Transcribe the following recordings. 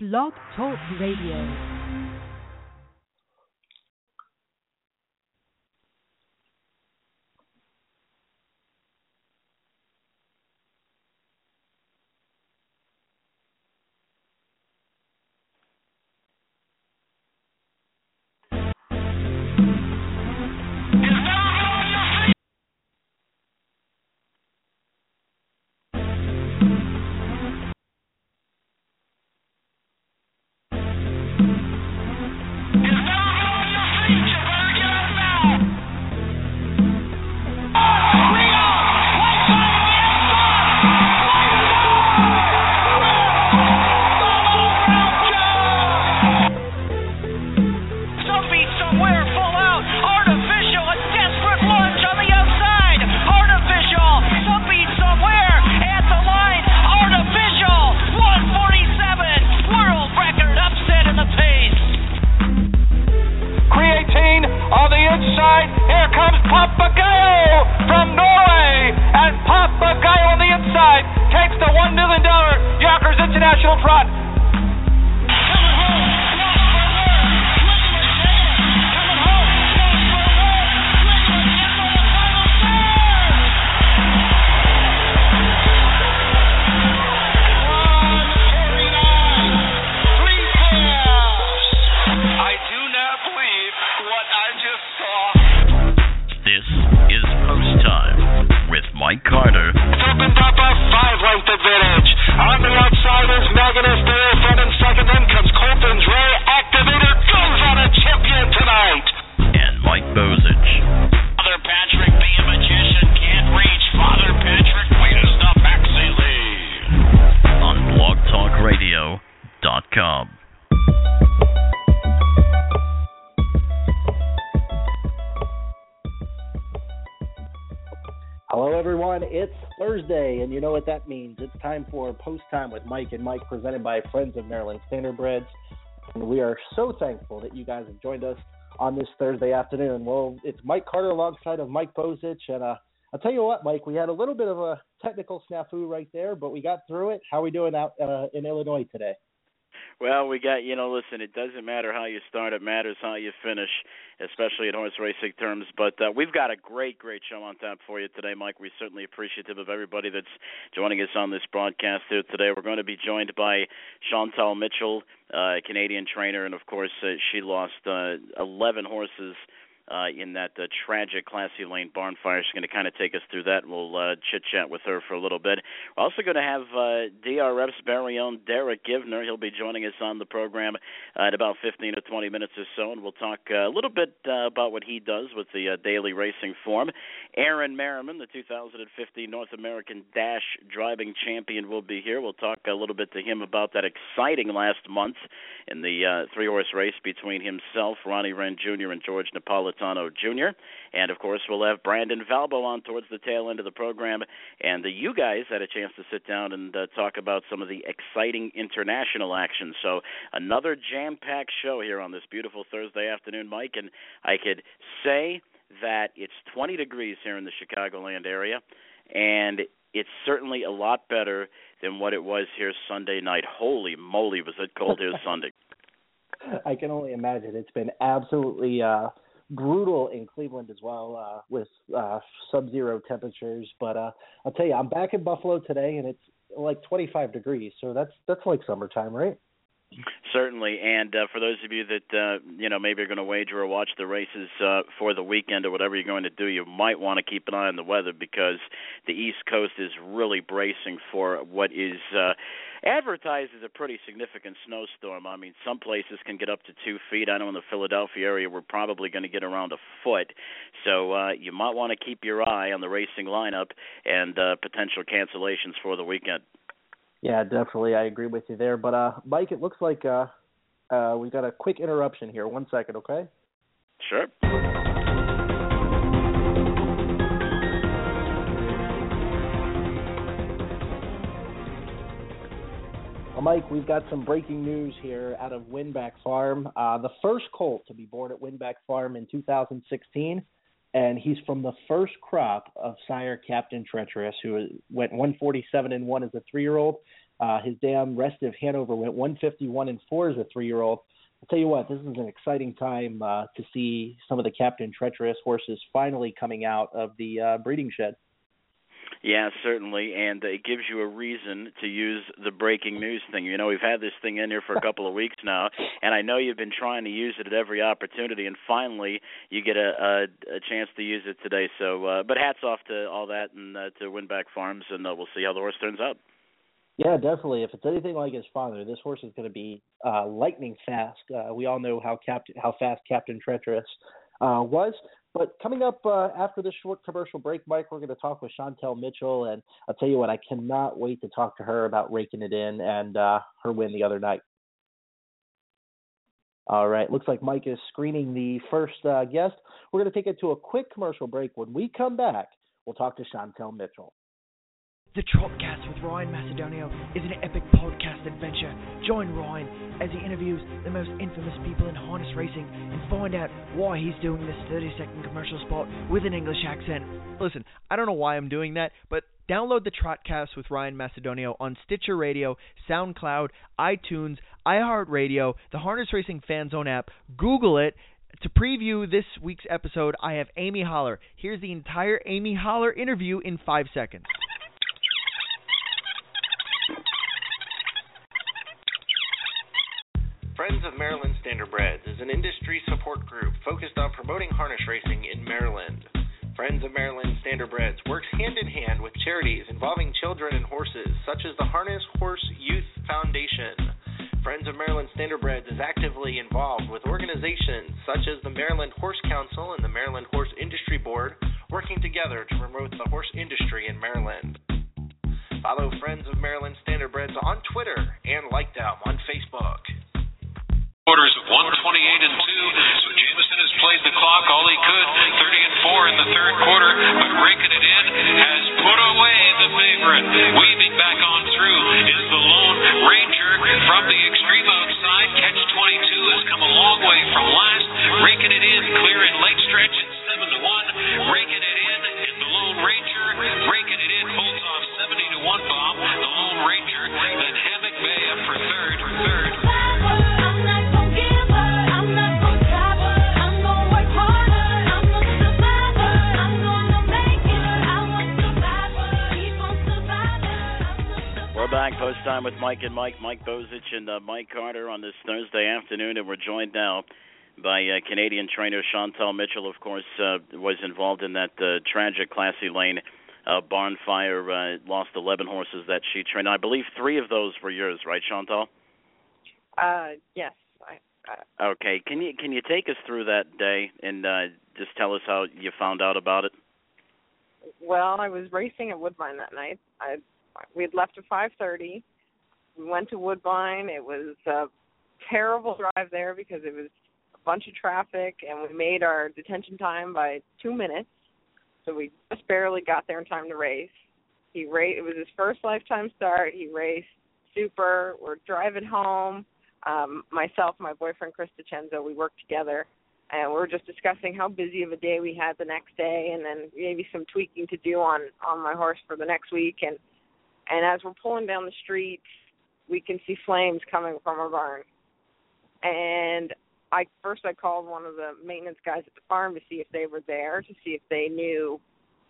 Blog Talk Radio. Post Time with Mike and Mike, presented by Friends of Maryland Standardbreds. And we are so thankful that you guys have joined us on this Thursday afternoon. Well, it's Mike Carter alongside of Mike Bozich, and uh, I'll tell you what, Mike, we had a little bit of a technical snafu right there, but we got through it. How are we doing out uh, in Illinois today? Well, we got you know. Listen, it doesn't matter how you start; it matters how you finish, especially in horse racing terms. But uh, we've got a great, great show on tap for you today, Mike. We're certainly appreciative of everybody that's joining us on this broadcast here today. We're going to be joined by Chantal Mitchell, uh, a Canadian trainer, and of course, uh, she lost uh, 11 horses uh, in that uh, tragic Classy Lane barn fire. She's going to kind of take us through that. We'll uh, chit chat with her for a little bit. We're also going to have uh, DRF's very own Derek Giwner. He'll be joining us on the program uh, in about 15 to 20 minutes or so, and we'll talk uh, a little bit uh, about what he does with the uh, daily racing form. Aaron Merriman, the 2015 North American Dash driving champion, will be here. We'll talk a little bit to him about that exciting last month in the uh, three horse race between himself, Ronnie Wrenn Jr., and George Napolitano Napolitano Jr. And of course, we'll have Brandon Valvo on towards the tail end of the program. And uh, you guys had a chance to sit down and uh, talk about some of the exciting international action. So another jam-packed show here on this beautiful Thursday afternoon, Mike. And I could say that it's 20 degrees here in the Chicagoland area, and it's certainly a lot better than what it was here Sunday night. Holy moly, was it cold here Sunday? I can only imagine. It's been absolutely uh brutal in Cleveland as well uh, with uh, sub-zero temperatures. But uh, I'll tell you, I'm back in Buffalo today, and it's like 25 degrees, so that's that's like summertime, right? Certainly, and uh, for those of you that uh, you know maybe are going to wager or watch the races uh, for the weekend or whatever you're going to do, you might want to keep an eye on the weather because the East Coast is really bracing for what is uh, advertised as a pretty significant snowstorm. I mean, some places can get up to two feet. I know in the Philadelphia area we're probably going to get around a foot. So uh, you might want to keep your eye on the racing lineup and uh, potential cancellations for the weekend. Yeah, definitely. I agree with you there. But uh, Mike, it looks like uh, uh, we got a quick interruption here. One second, okay? Sure. Mike, we've got some breaking news here out of Winbak Farm. Uh, the first colt to be born at Winbak Farm in 2016 and he's from the first crop of sire Captain Treacherous, who went 147 and one as a three-year-old. Uh, his dam Restive Hanover went 151 and four as a three-year-old. I'll tell you what, this is an exciting time uh, to see some of the Captain Treacherous horses finally coming out of the uh, breeding shed. Yeah, certainly, and it gives you a reason to use the breaking news thing. You know, we've had this thing in here for a couple of weeks now, and I know you've been trying to use it at every opportunity, and finally you get a a, a chance to use it today. So, uh, but hats off to all that and uh, to Winbak Farms, and uh, we'll see how the horse turns out. Yeah, definitely. If it's anything like his father, this horse is going to be uh, lightning fast. Uh, we all know how Captain, how fast Captain Treacherous uh, was. But coming up uh, after this short commercial break, Mike, we're going to talk with Chantal Mitchell, and I'll tell you what, I cannot wait to talk to her about Rakin It In and uh, her win the other night. All right, looks like Mike is screening the first uh, guest. We're going to take it to a quick commercial break. When we come back, we'll talk to Chantal Mitchell. The Trotcast with Ryan Macedonio is an epic podcast adventure. Join Ryan as he interviews the most infamous people in harness racing and find out why he's doing this 30 second commercial spot with an English accent. Listen, I don't know why I'm doing that, but download the Trotcast with Ryan Macedonio on Stitcher Radio, SoundCloud, iTunes, iHeartRadio, the Harness Racing Fan Zone app. Google it. To preview this week's episode, I have Amy Holler. Here's the entire Amy Holler interview in five seconds. Friends of Maryland Standardbreds is an industry support group focused on promoting harness racing in Maryland. Friends of Maryland Standardbreds works hand in hand with charities involving children and horses, such as the Harness Horse Youth Foundation. Friends of Maryland Standardbreds is actively involved with organizations such as the Maryland Horse Council and the Maryland Horse Industry Board, working together to promote the horse industry in Maryland. Follow Friends of Maryland Standardbreds on Twitter and like them on Facebook. Quarters of 128 and 2. So Jamison has played the clock all he could. 30 and 4 in the third quarter, but Rakin It In has put away the favorite. Weaving back on through is the Lone Ranger from the extreme outside. Catch 22 has come a long way from last. Rakin It In, clear in late stretch. It's 7 to 1. Rakin It In, and the Lone Ranger Rakin It In holds off 70 to 1 bomb. The Lone Ranger, then Hammock Bay up for third. Third. We're back post time with Mike and Mike, Mike Bozich and uh, Mike Carter on this Thursday afternoon, and we're joined now by uh, Canadian trainer Chantal Mitchell. Of course, uh, was involved in that uh, tragic Classy Lane uh, barn fire. Uh, lost 11 horses that she trained. I believe three of those were yours, right, Chantal? Uh, yes. I, I, Okay. Can you can you take us through that day and uh, just tell us how you found out about it? well, I was racing at Woodbine that night. I we had left at five thirty. We went to Woodbine. It was a terrible drive there because it was a bunch of traffic, and we made our detention time by two minutes. So we just barely got there in time to race. He raced. It was his first lifetime start. He raced super. We're driving home. Um, myself, my boyfriend Chris DiCenzo, we worked together, and we were just discussing how busy of a day we had the next day, and then maybe some tweaking to do on on my horse for the next week. And and as we're pulling down the street, we can see flames coming from our barn. And I first I called one of the maintenance guys at the farm to see if they were there, to see if they knew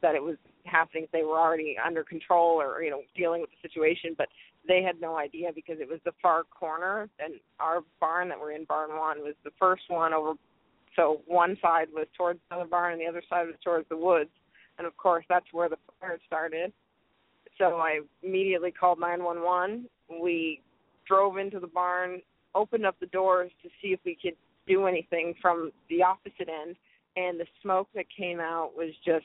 that it was happening, if they were already under control or you know dealing with the situation. But they had no idea because it was the far corner, and our barn that we're in, barn one, was the first one over. So one side was towards the other barn, and the other side was towards the woods. And of course, that's where the fire started. So I immediately called 911. We drove into the barn, opened up the doors to see if we could do anything from the opposite end, and the smoke that came out was just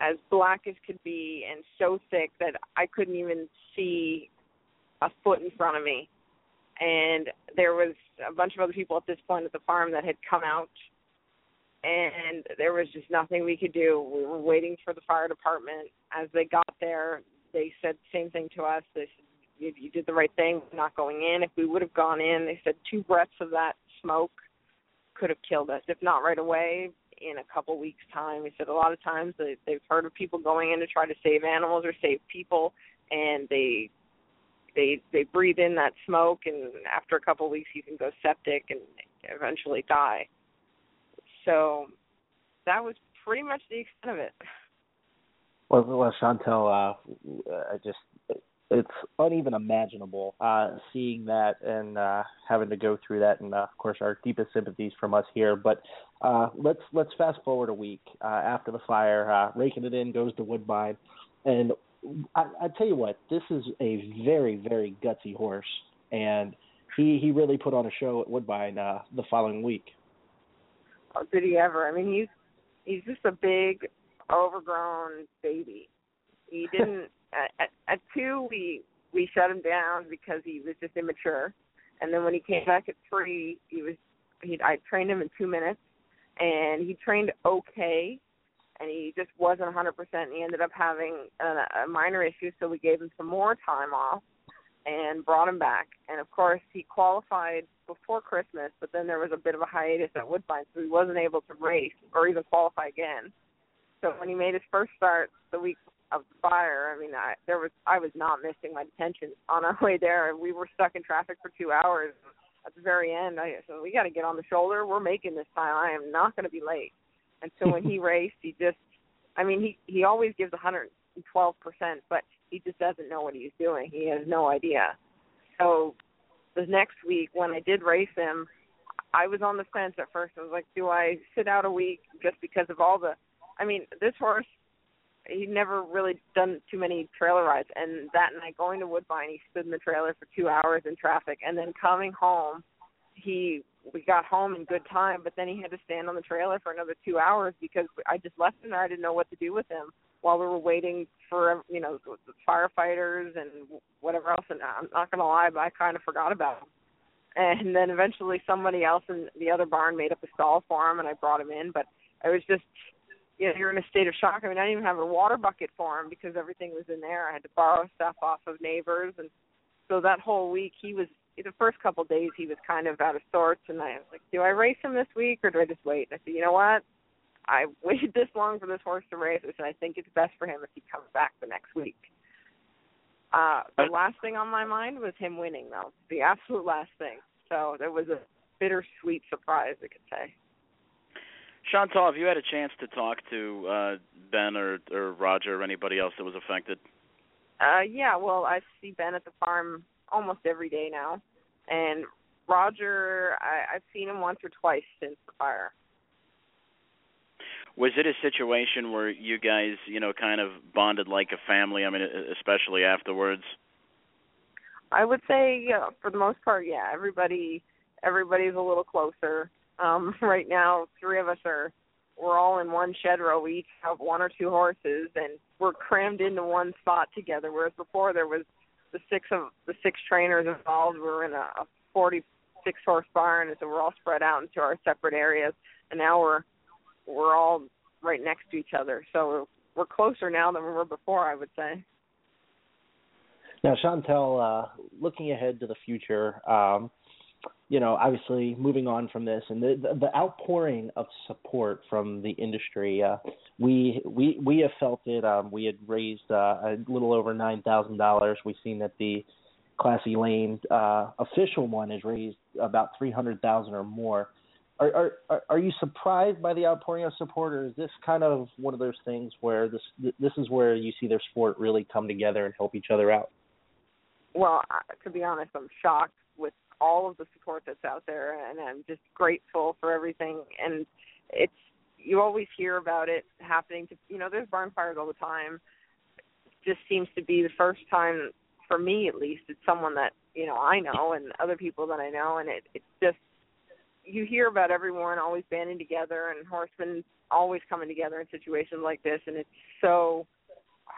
as black as could be and so thick that I couldn't even see a foot in front of me. And there was a bunch of other people at this point at the farm that had come out and there was just nothing we could do. We were waiting for the fire department. As they got there, they said the same thing to us. They said, you, you did the right thing not going in. If we would have gone in, they said two breaths of that smoke could have killed us. If not right away, in a couple weeks' time. He said a lot of times they, they've heard of people going in to try to save animals or save people, and they they they breathe in that smoke, and after a couple of weeks, you can go septic and eventually die. So that was pretty much the extent of it. Well, well Chantal, uh, I just it's uneven imaginable uh, seeing that and uh, having to go through that, and uh, of course our deepest sympathies from us here. But uh, let's let's fast forward a week uh, after the fire. Uh, raking it in goes to Woodbine, and I, I tell you what, this is a very very gutsy horse, and he he really put on a show at Woodbine uh, the following week. Did he ever? I mean, he's he's just a big overgrown baby. He didn't at, at two we we shut him down because he was just immature, and then when he came back at three, he was he I trained him in two minutes, and he trained okay, and he just wasn't 100%. And he ended up having a, a minor issue, so we gave him some more time off and brought him back. And of course, he qualified before Christmas, but then there was a bit of a hiatus at Woodbine, so he wasn't able to race or even qualify again. So when he made his first start the week of the fire. I mean, I there was I was not missing my detention on our way there. We were stuck in traffic for two hours. At the very end, I said, "We got to get on the shoulder. We're making this time. I am not going to be late." And so when he raced, he just, I mean, he he always gives 112 percent, but he just doesn't know what he's doing. He has no idea. So the next week when I did race him, I was on the fence at first. I was like, do I sit out a week just because of all the I mean, this horse he'd never really done too many trailer rides and that night going to woodbine he stood in the trailer for two hours in traffic and then coming home he we got home in good time but then he had to stand on the trailer for another two hours because i just left him there i didn't know what to do with him while we were waiting for you know firefighters and whatever else and i'm not to lie but i kind of forgot about him and then eventually somebody else in the other barn made up a stall for him and i brought him in but i was just you know, you're in a state of shock. I mean, I didn't even have a water bucket for him because everything was in there. I had to borrow stuff off of neighbors, and so that whole week he was. The first couple of days he was kind of out of sorts, and I was like, "Do I race him this week or do I just wait?" And I said, "You know what? I waited this long for this horse to race, and I think it's best for him if he comes back the next week." Uh, the last thing on my mind was him winning, though. The absolute last thing. So there was a bittersweet surprise, I could say. Chantal, have you had a chance to talk to uh, Ben or, or Roger or anybody else that was affected? Uh, yeah, well, I see Ben at the farm almost every day now, and Roger, I, I've seen him once or twice since the fire. Was it a situation where you guys, you know, kind of bonded like a family? I mean, especially afterwards. I would say, yeah, for the most part, yeah. Everybody, everybody's a little closer. Um, right now, three of us are we're all in one shed row. We each have one or two horses, and we're crammed into one spot together. Whereas before there was the six of the six trainers involved. We were in a, a 46 horse barn, and so we're all spread out into our separate areas. And now we're we're all right next to each other. So we're closer now than we were before. I would say. Now, Chantal, uh, looking ahead to the future, um, you know, obviously moving on from this and the the, the outpouring of support from the industry, uh, we we we have felt it. Um, we had raised uh, a little over nine thousand dollars. We've seen that the Classy Lane uh, official one has raised about three hundred thousand or more. Are, are are you surprised by the outpouring of support, or is this kind of one of those things where this this is where you see their sport really come together and help each other out? Well, to be honest, I'm shocked with all of the support that's out there, and I'm just grateful for everything. And it's you always hear about it happening to you know there's barn fires all the time. It just seems to be the first time for me at least it's someone that you know I know and other people that I know, and it it's just you hear about everyone always banding together and horsemen always coming together in situations like this, and it's so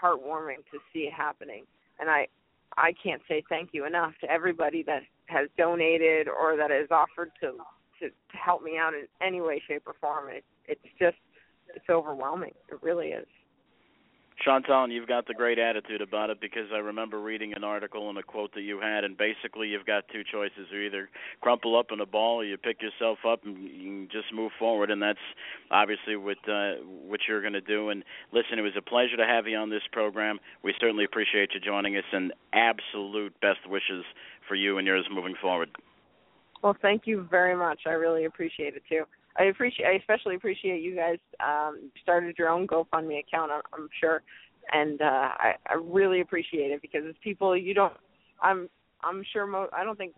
heartwarming to see it happening. And I I can't say thank you enough to everybody that has donated or that has offered to to, to help me out in any way, shape, or form. It, it's just it's overwhelming. It really is. Chantal, you've got the great attitude about it because I remember reading an article and a quote that you had, and basically you've got two choices: you either crumple up in a ball, or you pick yourself up and you just move forward. And that's obviously what uh, what you're going to do. And listen, it was a pleasure to have you on this program. We certainly appreciate you joining us, and absolute best wishes for you and yours moving forward. Well, thank you very much. I really appreciate it too. I appreciate. I especially appreciate you guys um, started your own GoFundMe account. I'm, I'm sure, and uh, I, I really appreciate it because it's people you don't. I'm I'm sure. Mo- I don't think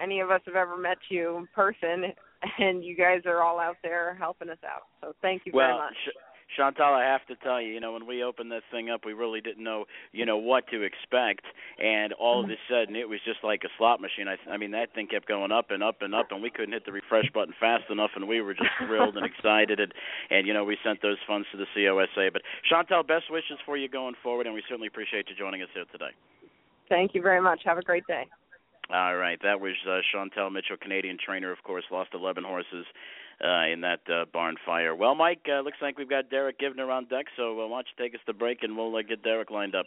any of us have ever met you in person, and you guys are all out there helping us out. So thank you well, very much. Sh- Chantal, I have to tell you, you know, when we opened this thing up, we really didn't know, you know, what to expect, and all of a sudden, it was just like a slot machine. I, I mean, that thing kept going up and up and up, and we couldn't hit the refresh button fast enough, and we were just thrilled and excited, and, and you know, we sent those funds to the COSA. But Chantal, best wishes for you going forward, and we certainly appreciate you joining us here today. Thank you very much. Have a great day. All right, that was uh, Chantal Mitchell, Canadian trainer, of course, lost 11 horses uh, in that uh, barn fire. Well, Mike, uh, looks like we've got Derek Giwner on deck, so uh, why don't you take us to break and we'll uh, get Derek lined up.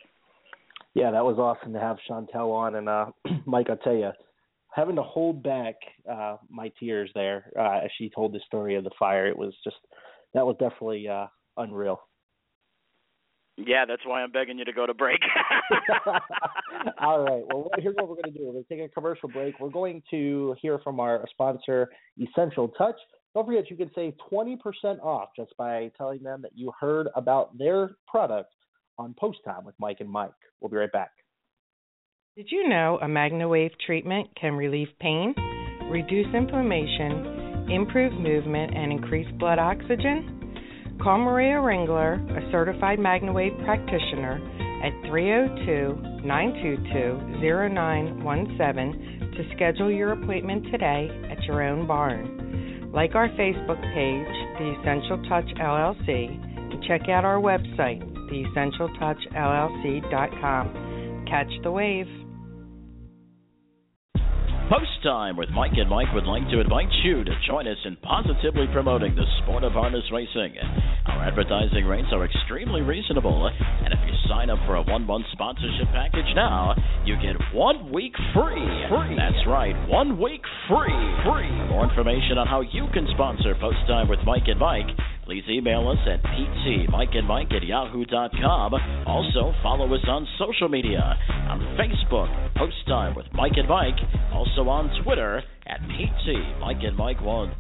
Yeah, that was awesome to have Chantal on, and uh, Mike, I'll tell you, having to hold back uh, my tears there uh, as she told the story of the fire, it was just that was definitely uh, unreal. Yeah, that's why I'm begging you to go to break. All right. Well, here's what we're going to do. We're going to take a commercial break. We're going to hear from our sponsor, Essential Touch. Don't forget, you can save 20% off just by telling them that you heard about their product on Post Time with Mike and Mike. We'll be right back. Did you know a MagnaWave treatment can relieve pain, reduce inflammation, improve movement, and increase blood oxygen? Call Maria Ringler, a certified MagnaWave practitioner, at 302 922 0917 to schedule your appointment today at your own barn. Like our Facebook page, The Essential Touch LLC, and check out our website, theessentialtouchllc.com. Catch the wave. Post Time with Mike and Mike would like to invite you to join us in positively promoting the sport of harness racing. Our advertising rates are extremely reasonable, and if you sign up for a one month sponsorship package now, you get one week free. Free. That's right, one week free. Free. For more information on how you can sponsor Post Time with Mike and Mike, please email us at ptmikeandmike at yahoo.com. Also, follow us on social media on Facebook, Post Time with Mike and Mike. Also on Twitter at PT Mike and Mike One.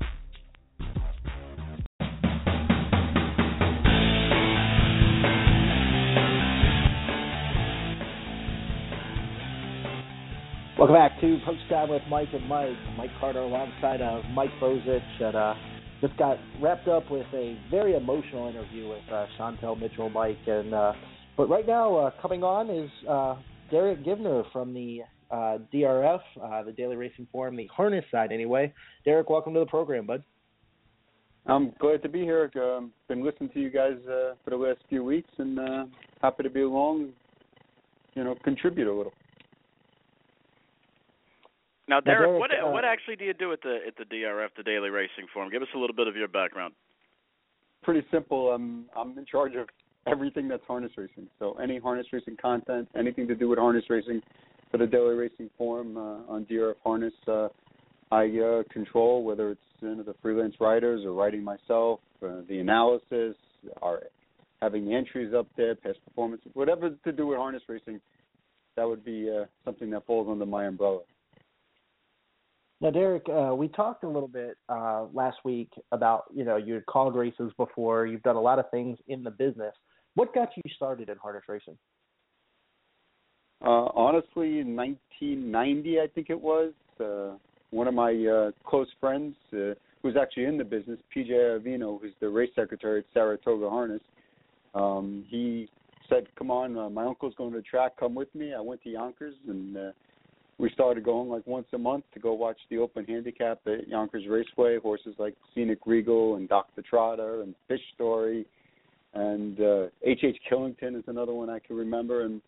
Welcome back to Post Time with Mike and Mike. Mike Carter alongside of Mike Bozich. And, uh, just got wrapped up with a very emotional interview with uh, Chantal Mitchell, Mike. And uh, but right now, uh, coming on is uh, Derek Giwner from the uh, DRF, uh, the Daily Racing Forum, the harness side, anyway. Derek, welcome to the program, bud. I'm glad to be here. Um, been listening to you guys for the last few weeks, and happy to be along. You know, contribute a little. Now, Derek, Derek, what uh, what actually do you do at the at the DRF, the Daily Racing Forum? Give us a little bit of your background. Pretty simple. I'm I'm in charge of everything that's harness racing. So any harness racing content, anything to do with harness racing for the Daily Racing Forum uh, on DRF Harness, uh, I uh, control whether it's you know, the freelance writers or writing myself, uh, the analysis, or having the entries up there, past performances, whatever to do with harness racing. That would be uh, something that falls under my umbrella. Now, Derek, uh, we talked a little bit uh, last week about you know you had called races before. You've done a lot of things in the business. What got you started in harness racing? Uh, honestly, in 1990, I think it was, uh, one of my uh, close friends, uh, who's actually in the business, PJ Avino, who's the race secretary at Saratoga Harness, um, he said, "Come on, uh, my uncle's going to the track. Come with me." I went to Yonkers, and uh, we started going like once a month to go watch the Open Handicap at Yonkers Raceway. Horses like Scenic Regal and Dr. Trotter and Fish Story, and uh, H.H. Killington is another one I can remember. And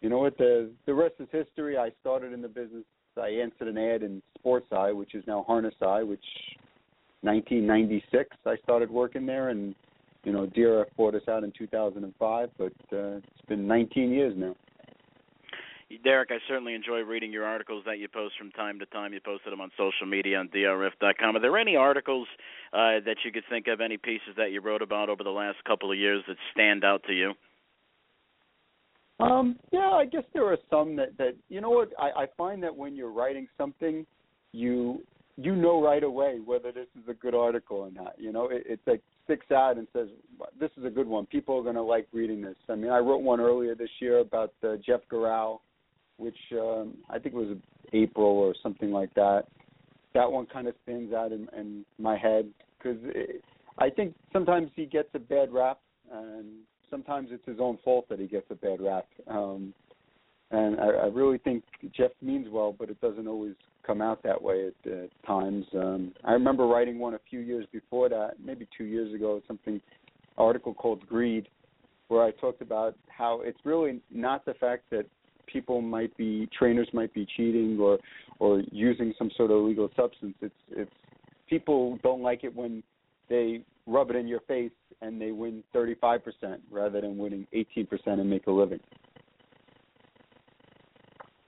you know what? The the rest is history. I started in the business. I answered an ad in Sports Eye, which is now Harness Eye, which 1996 I started working there, and you know, DRF bought us out in 2005, but uh, it's been 19 years now. Derek, I certainly enjoy reading your articles that you post from time to time. You posted them on social media on drf.com. Are there any articles uh, that you could think of, any pieces that you wrote about over the last couple of years that stand out to you? Um, yeah, I guess there are some that that you know what I, I find that when you're writing something, you you know right away whether this is a good article or not. You know, it, it's like sticks out and says this is a good one. People are going to like reading this. I mean, I wrote one earlier this year about uh, Jeff Gural which um, I think was April or something like that. That one kind of stands out in, in my head because I think sometimes he gets a bad rap, and sometimes it's his own fault that he gets a bad rap. Um, and I, I really think Jeff means well, but it doesn't always come out that way at uh, times. Um, I remember writing one a few years before that, maybe two years ago, something article called Greed, where I talked about how it's really not the fact that people might be trainers might be cheating or or using some sort of illegal substance. It's it's people don't like it when they rub it in your face and they win 35% rather than winning 18% and make a living.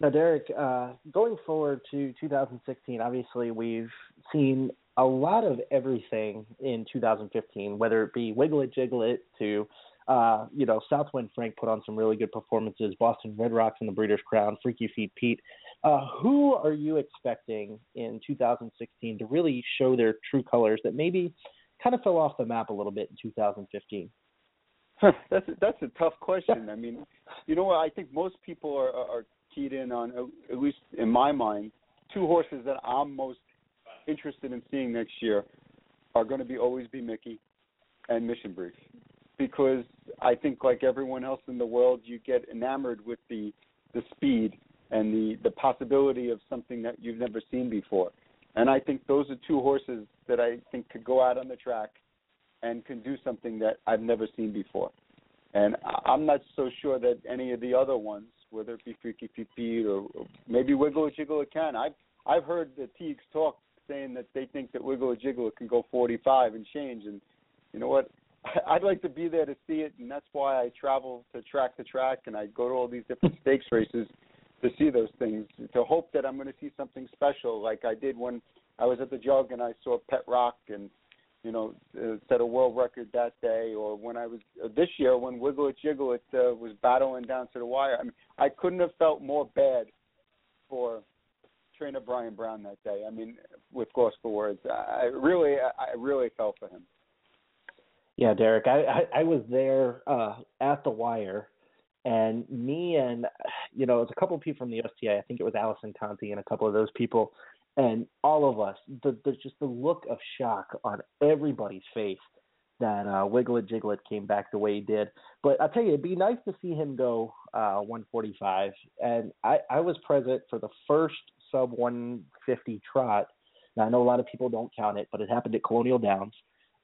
Now, Derek, uh, going forward to 2016, obviously we've seen a lot of everything in 2015, whether it be Wiggle It Jiggle It to uh, you know, Southwind Frank put on some really good performances. Boston Red Rocks and the Breeders' Crown, Freaky Feet Pete. Uh, who are you expecting in 2016 to really show their true colors that maybe kind of fell off the map a little bit in 2015? that's a, that's a tough question. I mean, you know what? I think most people are, are keyed in on, at least in my mind, two horses that I'm most interested in seeing next year are going to be Always B Miki and Mission Brief because I think like everyone else in the world, you get enamored with the the speed and the the possibility of something that you've never seen before. And I think those are two horses that I think could go out on the track and can do something that I've never seen before. And I'm not so sure that any of the other ones, whether it be Freaky Pete or, or maybe Wiggle Jiggle can. I've I've heard the Teagues talk saying that they think that Wiggle Jiggle can go 45 and change. And you know what? I'd like to be there to see it, and that's why I travel to track to track, and I go to all these different stakes races to see those things. To hope that I'm going to see something special, like I did when I was at the jug and I saw Pet Rock and you know uh, set a world record that day, or when I was uh, this year when Wiggle It Jiggle It uh, was battling down to the wire. I mean, I couldn't have felt more bad for trainer Brian Brown that day. I mean, with for words, I really, I really felt for him. Yeah, Derek, I, I, I was there uh, at the wire, and me and you know, it was a couple of people from the USTA. I think it was Allison Conti and a couple of those people, and all of us. The, the just the look of shock on everybody's face that uh, Jiggle It came back the way he did. But I'll tell you, it'd be nice to see him go uh, 145. And I, I was present for the first sub 150 trot. Now I know a lot of people don't count it, but it happened at Colonial Downs,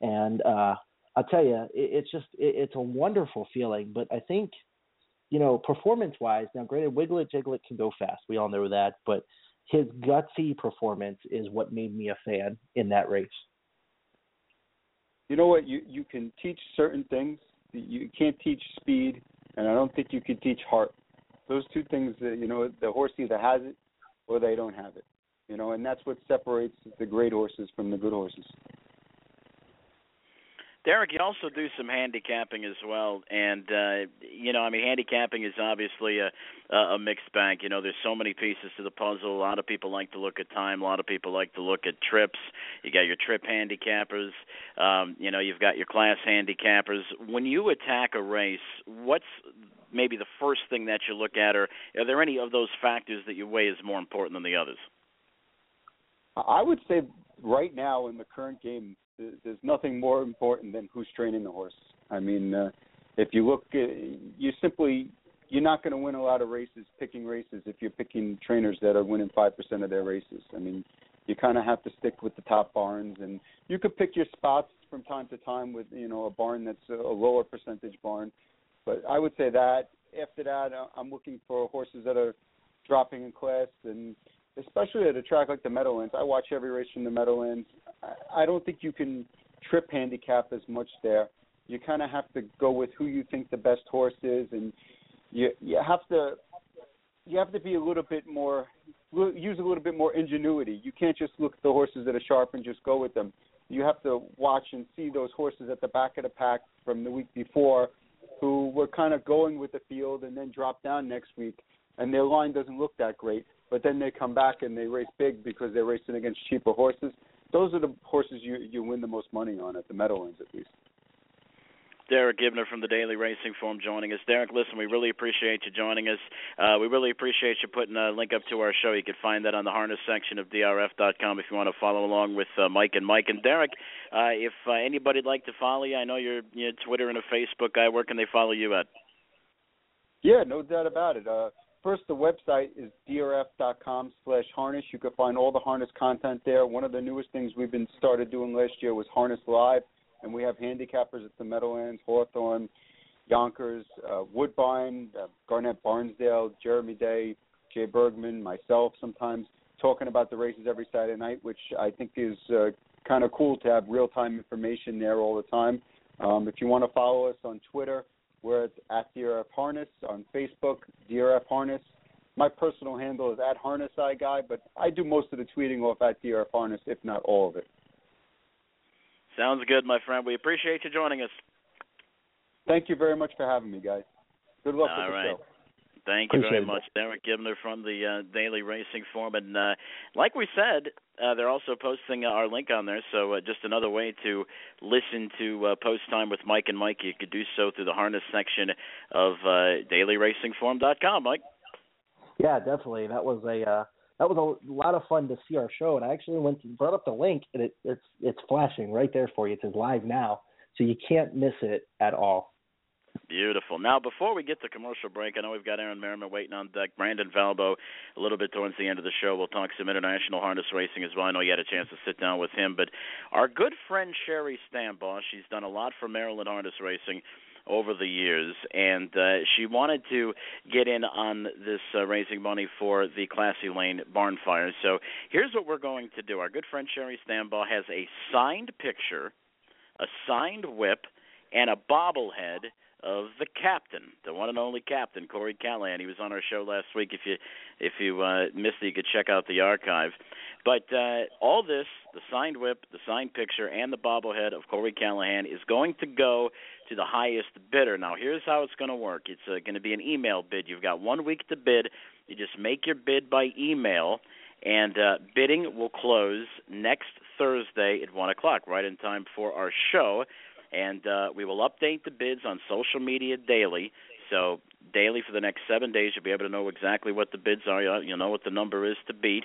and uh, I'll tell you, it, it's just it, it's a wonderful feeling. But I think, you know, performance wise, now granted, Jiggle It can go fast. We all know that, but his gutsy performance is what made me a fan in that race. You know what? You you can teach certain things. You can't teach speed, and I don't think you can teach heart. Those two things, that, you know, the horse either has it or they don't have it. You know, and that's what separates the great horses from the good horses. Derek, you also do some handicapping as well, and uh, you know, I mean, handicapping is obviously a a mixed bag. You know, there's so many pieces to the puzzle. A lot of people like to look at time. A lot of people like to look at trips. You got your trip handicappers. Um, you know, you've got your class handicappers. When you attack a race, what's maybe the first thing that you look at, or are there any of those factors that you weigh as more important than the others? I would say right now in the current game, there's nothing more important than who's training the horse. I mean, uh, if you look, uh, you simply you're not going to win a lot of races picking races if you're picking trainers that are winning five percent of their races. I mean, you kind of have to stick with the top barns, and you could pick your spots from time to time with you know a barn that's a lower percentage barn. But I would say that after that, uh, I'm looking for horses that are dropping in class and especially at a track like the Meadowlands. I watch every race from the Meadowlands. I don't think you can trip handicap as much there you kind of have to go with who you think the best horse is, and you you have to you have to be a little bit more use a little bit more ingenuity. You can't just look at the horses that are sharp and just go with them. You have to watch and see those horses at the back of the pack from the week before who were kind of going with the field and then drop down next week and their line doesn't look that great, but then they come back and they race big because they're racing against cheaper horses. Those are the horses you you win the most money on at the Meadowlands at least. Derek Giwner from the Daily Racing Form joining us. Derek, listen, we really appreciate you joining us. Uh, we really appreciate you putting a link up to our show. You can find that on the harness section of drf.com if you want to follow along with uh, Mike and Mike and Derek. Uh, if uh, anybody'd like to follow you, I know you're, you're a Twitter and a Facebook guy. Where can they follow you at? Yeah, no doubt about it. First, the website is drf.com slash harness. You can find all the harness content there. One of the newest things we've been started doing last year was Harness Live and we have handicappers at the Meadowlands, Hawthorne, Yonkers, uh, Woodbine, uh, Garnett Barnsdale, Jeremy Day, Jay Bergman, myself sometimes talking about the races every Saturday night, which I think is uh, kind of cool to have real time information there all the time. Um, if you want to follow us on Twitter, we're at DRF Harness. On Facebook, DRF Harness. My personal handle is at Harness Eye Guy, but I do most of the tweeting off at DRF Harness, if not all of it. Sounds good, my friend. We appreciate you joining us. Thank you very much for having me, guys. Good luck All with the right. show. Thank you Appreciate very much, Derek Giwner from the uh, Daily Racing Form. And uh, like we said, uh, they're also posting our link on there. So uh, just another way to listen to uh, Post Time with Mike and Mike. You could do so through the harness section of uh, DailyRacingForm.com, Mike. Yeah, definitely. That was a uh, that was a lot of fun to see our show, and I actually went to, brought up the link, and it, it's it's flashing right there for you. It says live now, so you can't miss it at all. Beautiful. Now, before we get to commercial break, I know we've got Aaron Merriman waiting on deck. Brandon Valvo, a little bit towards the end of the show, we'll talk some international harness racing as well. I know you had a chance to sit down with him, but our good friend Sherry Stambaugh, she's done a lot for Maryland harness racing over the years, and uh, she wanted to get in on this uh, raising money for the Classy Lane barn fire. So here's what we're going to do. Our good friend Sherry Stambaugh has a signed picture, a signed whip, and a bobblehead of the captain, the one and only captain, Corey Callahan. He was on our show last week. If you if you uh, missed it, you could check out the archive. But uh, all this, the signed whip, the signed picture, and the bobblehead of Corey Callahan is going to go to the highest bidder. Now, here's how it's going to work. It's uh, going to be an email bid. You've got one week to bid. You just make your bid by email, and uh, bidding will close next Thursday at one o'clock, right in time for our show and uh, we will update the bids on social media daily. So daily for the next seven days, you'll be able to know exactly what the bids are. You'll know what the number is to beat,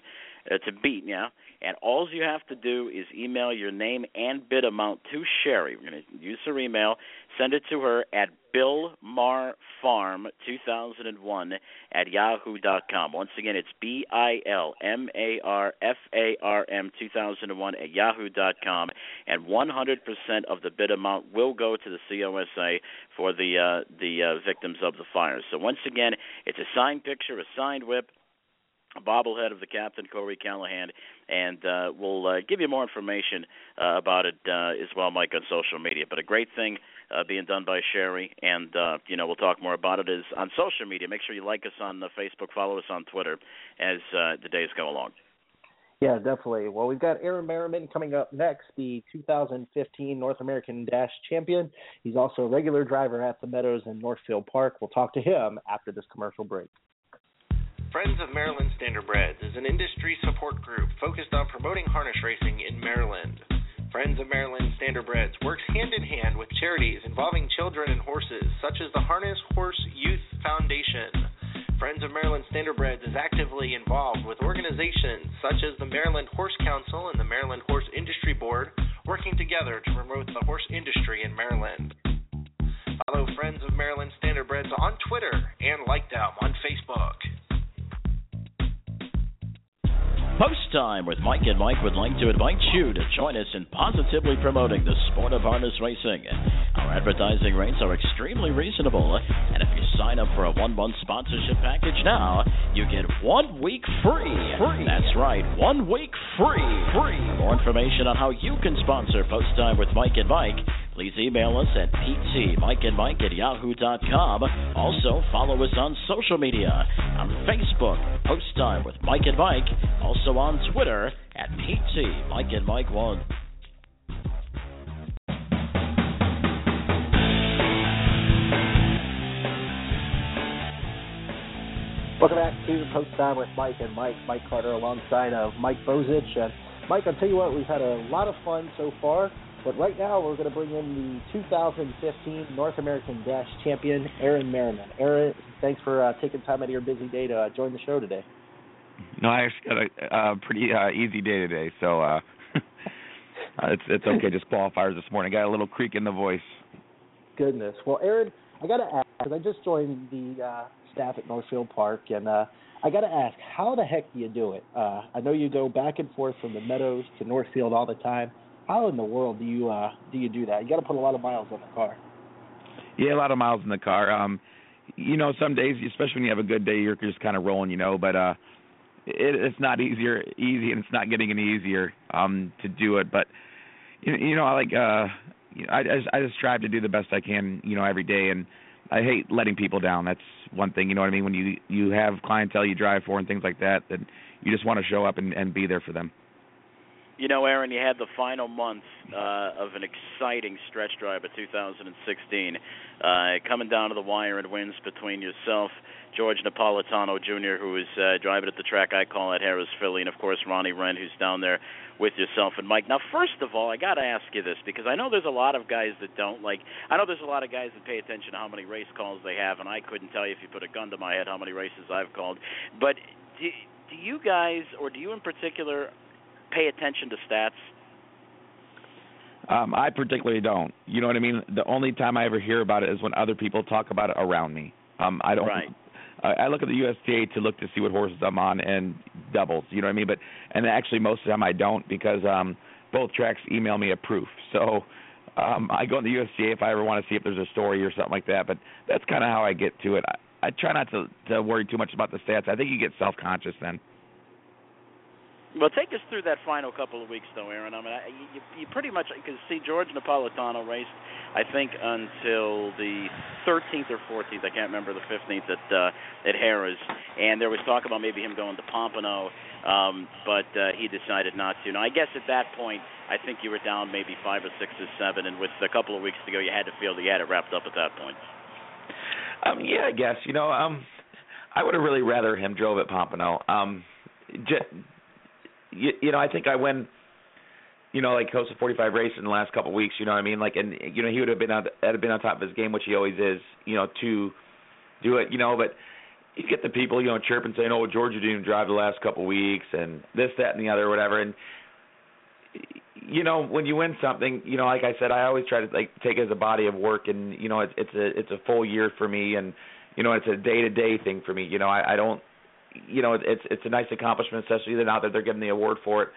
uh, to beat, yeah. And all you have to do is email your name and bid amount to Sherry. We're going to use her email. Send it to her at Bill Mar Farm 2001 at yahoo.com. Once again, it's B I L M A R F A R M 2001 at yahoo.com. And 100% of the bid amount will go to the COSA for the uh, the uh, victims of the fires. So once again, it's a signed picture, a signed whip, a bobblehead of the captain Corey Callahan, and uh, we'll uh, give you more information uh, about it uh, as well, Mike, on social media. But a great thing uh, being done by Sherry, and uh, you know we'll talk more about it is on social media. Make sure you like us on Facebook, follow us on Twitter as uh, the days go along. Yeah, definitely. Well, we've got Aaron Merriman coming up next, the 2015 North American Dash champion. He's also a regular driver at the Meadows in Northfield Park. We'll talk to him after this commercial break. Friends of Maryland Standardbreds is an industry support group focused on promoting harness racing in Maryland. Friends of Maryland Standardbreds works hand in hand with charities involving children and horses, such as the Harness Horse Youth Foundation. Friends of Maryland Standardbreds is actively involved with organizations such as the Maryland Horse Council and the Maryland Horse Industry Board, working together to promote the horse industry in Maryland. Follow Friends of Maryland Standardbreds on Twitter and like them on time with Mike and Mike would like to invite you to join us in positively promoting the sport of harness racing. Our advertising rates are extremely reasonable, and if you sign up for a one month sponsorship package now, you get one week free. Free. That's right, one week free. Free. For more information on how you can sponsor Post Time with Mike and Mike, please email us at ptmikeandmike at yahoo.com. Also, follow us on social media on Facebook, Post Time with Mike and Mike. Also on Twitter at PT Mike and Mike 1. Welcome back to Post Time with Mike and Mike. Mike Carter alongside of Mike Bozich. And Mike, I'll tell you what, we've had a lot of fun so far. But right now, we're going to bring in the 2015 North American Dash champion, Aaron Merriman. Aaron, thanks for uh, taking time out of your busy day to uh, join the show today. No, I actually got a uh, pretty uh, easy day today, so uh, it's it's okay. Just qualifiers this morning. Got a little creak in the voice. Goodness. Well, Aaron, I got to ask because I just joined the uh, staff at Northfield Park, and uh, I got to ask, how the heck do you do it? Uh, I know you go back and forth from the Meadows to Northfield all the time. How in the world do you uh, do you do that? You got to put a lot of miles on the car. Yeah, a lot of miles in the car. Um, you know, some days, especially when you have a good day, you're just kind of rolling, you know. But uh, it, it's not easier, easy, and it's not getting any easier um, to do it. But you, you know, I like uh, you know, I, I just I just strive to do the best I can, you know, every day, and I hate letting people down. That's one thing, you know what I mean. When you you have clientele you drive for and things like that, then you just want to show up and, and be there for them. You know, Aaron, you had the final month uh, of an exciting stretch drive of 2016, uh, coming down to the wire and wins between yourself, George Napolitano Jr., who is uh, driving at the track I call at Harrah's Philly, and of course Ronnie Wrenn, who's down there with yourself and Mike. Now, first of all, I got to ask you this because I know there's a lot of guys that don't like. I know there's a lot of guys that pay attention to how many race calls they have, and I couldn't tell you if you put a gun to my head how many races I've called. But do, do you guys, or do you in particular, pay attention to stats? Um, I particularly don't. You know what I mean? The only time I ever hear about it is when other people talk about it around me. Um, I don't. Right. I look at the USTA to look to see what horses I'm on and doubles. You know what I mean? But and actually most of the time I don't because um, both tracks email me a proof. So um, I go in the USTA if I ever want to see if there's a story or something like that. But that's kind of how I get to it. I, I try not to to worry too much about the stats. I think you get self conscious then. Well, take us through that final couple of weeks, though, Aaron. I mean, I, you, you pretty much because see George Napolitano raced, I think, until the 13th or 14th. I can't remember the 15th at uh, at Harrah's, and there was talk about maybe him going to Pompano, um, but uh, he decided not to. Now, I guess at that point, I think you were down maybe five or six or seven, and with a couple of weeks to go, you had to feel that you had it wrapped up at that point. Um, yeah, I guess you know, um, I would have really rather him drove at Pompano. Um, j- you, you know, I think I win, you know, like to 45 races in the last couple of weeks. You know what I mean? Like, and you know, he would have been on, had been on top of his game, which he always is. You know, to do it. You know, but you get the people, you know, chirping saying, "Oh, Georgia didn't drive the last couple of weeks," and this, that, and the other, whatever. And you know, when you win something, you know, like I said, I always try to like take it as a body of work, and you know, it's it's a it's a full year for me, and you know, it's a day to day thing for me. You know, I, I don't you know it's it's a nice accomplishment, especially now that they're giving the award for it.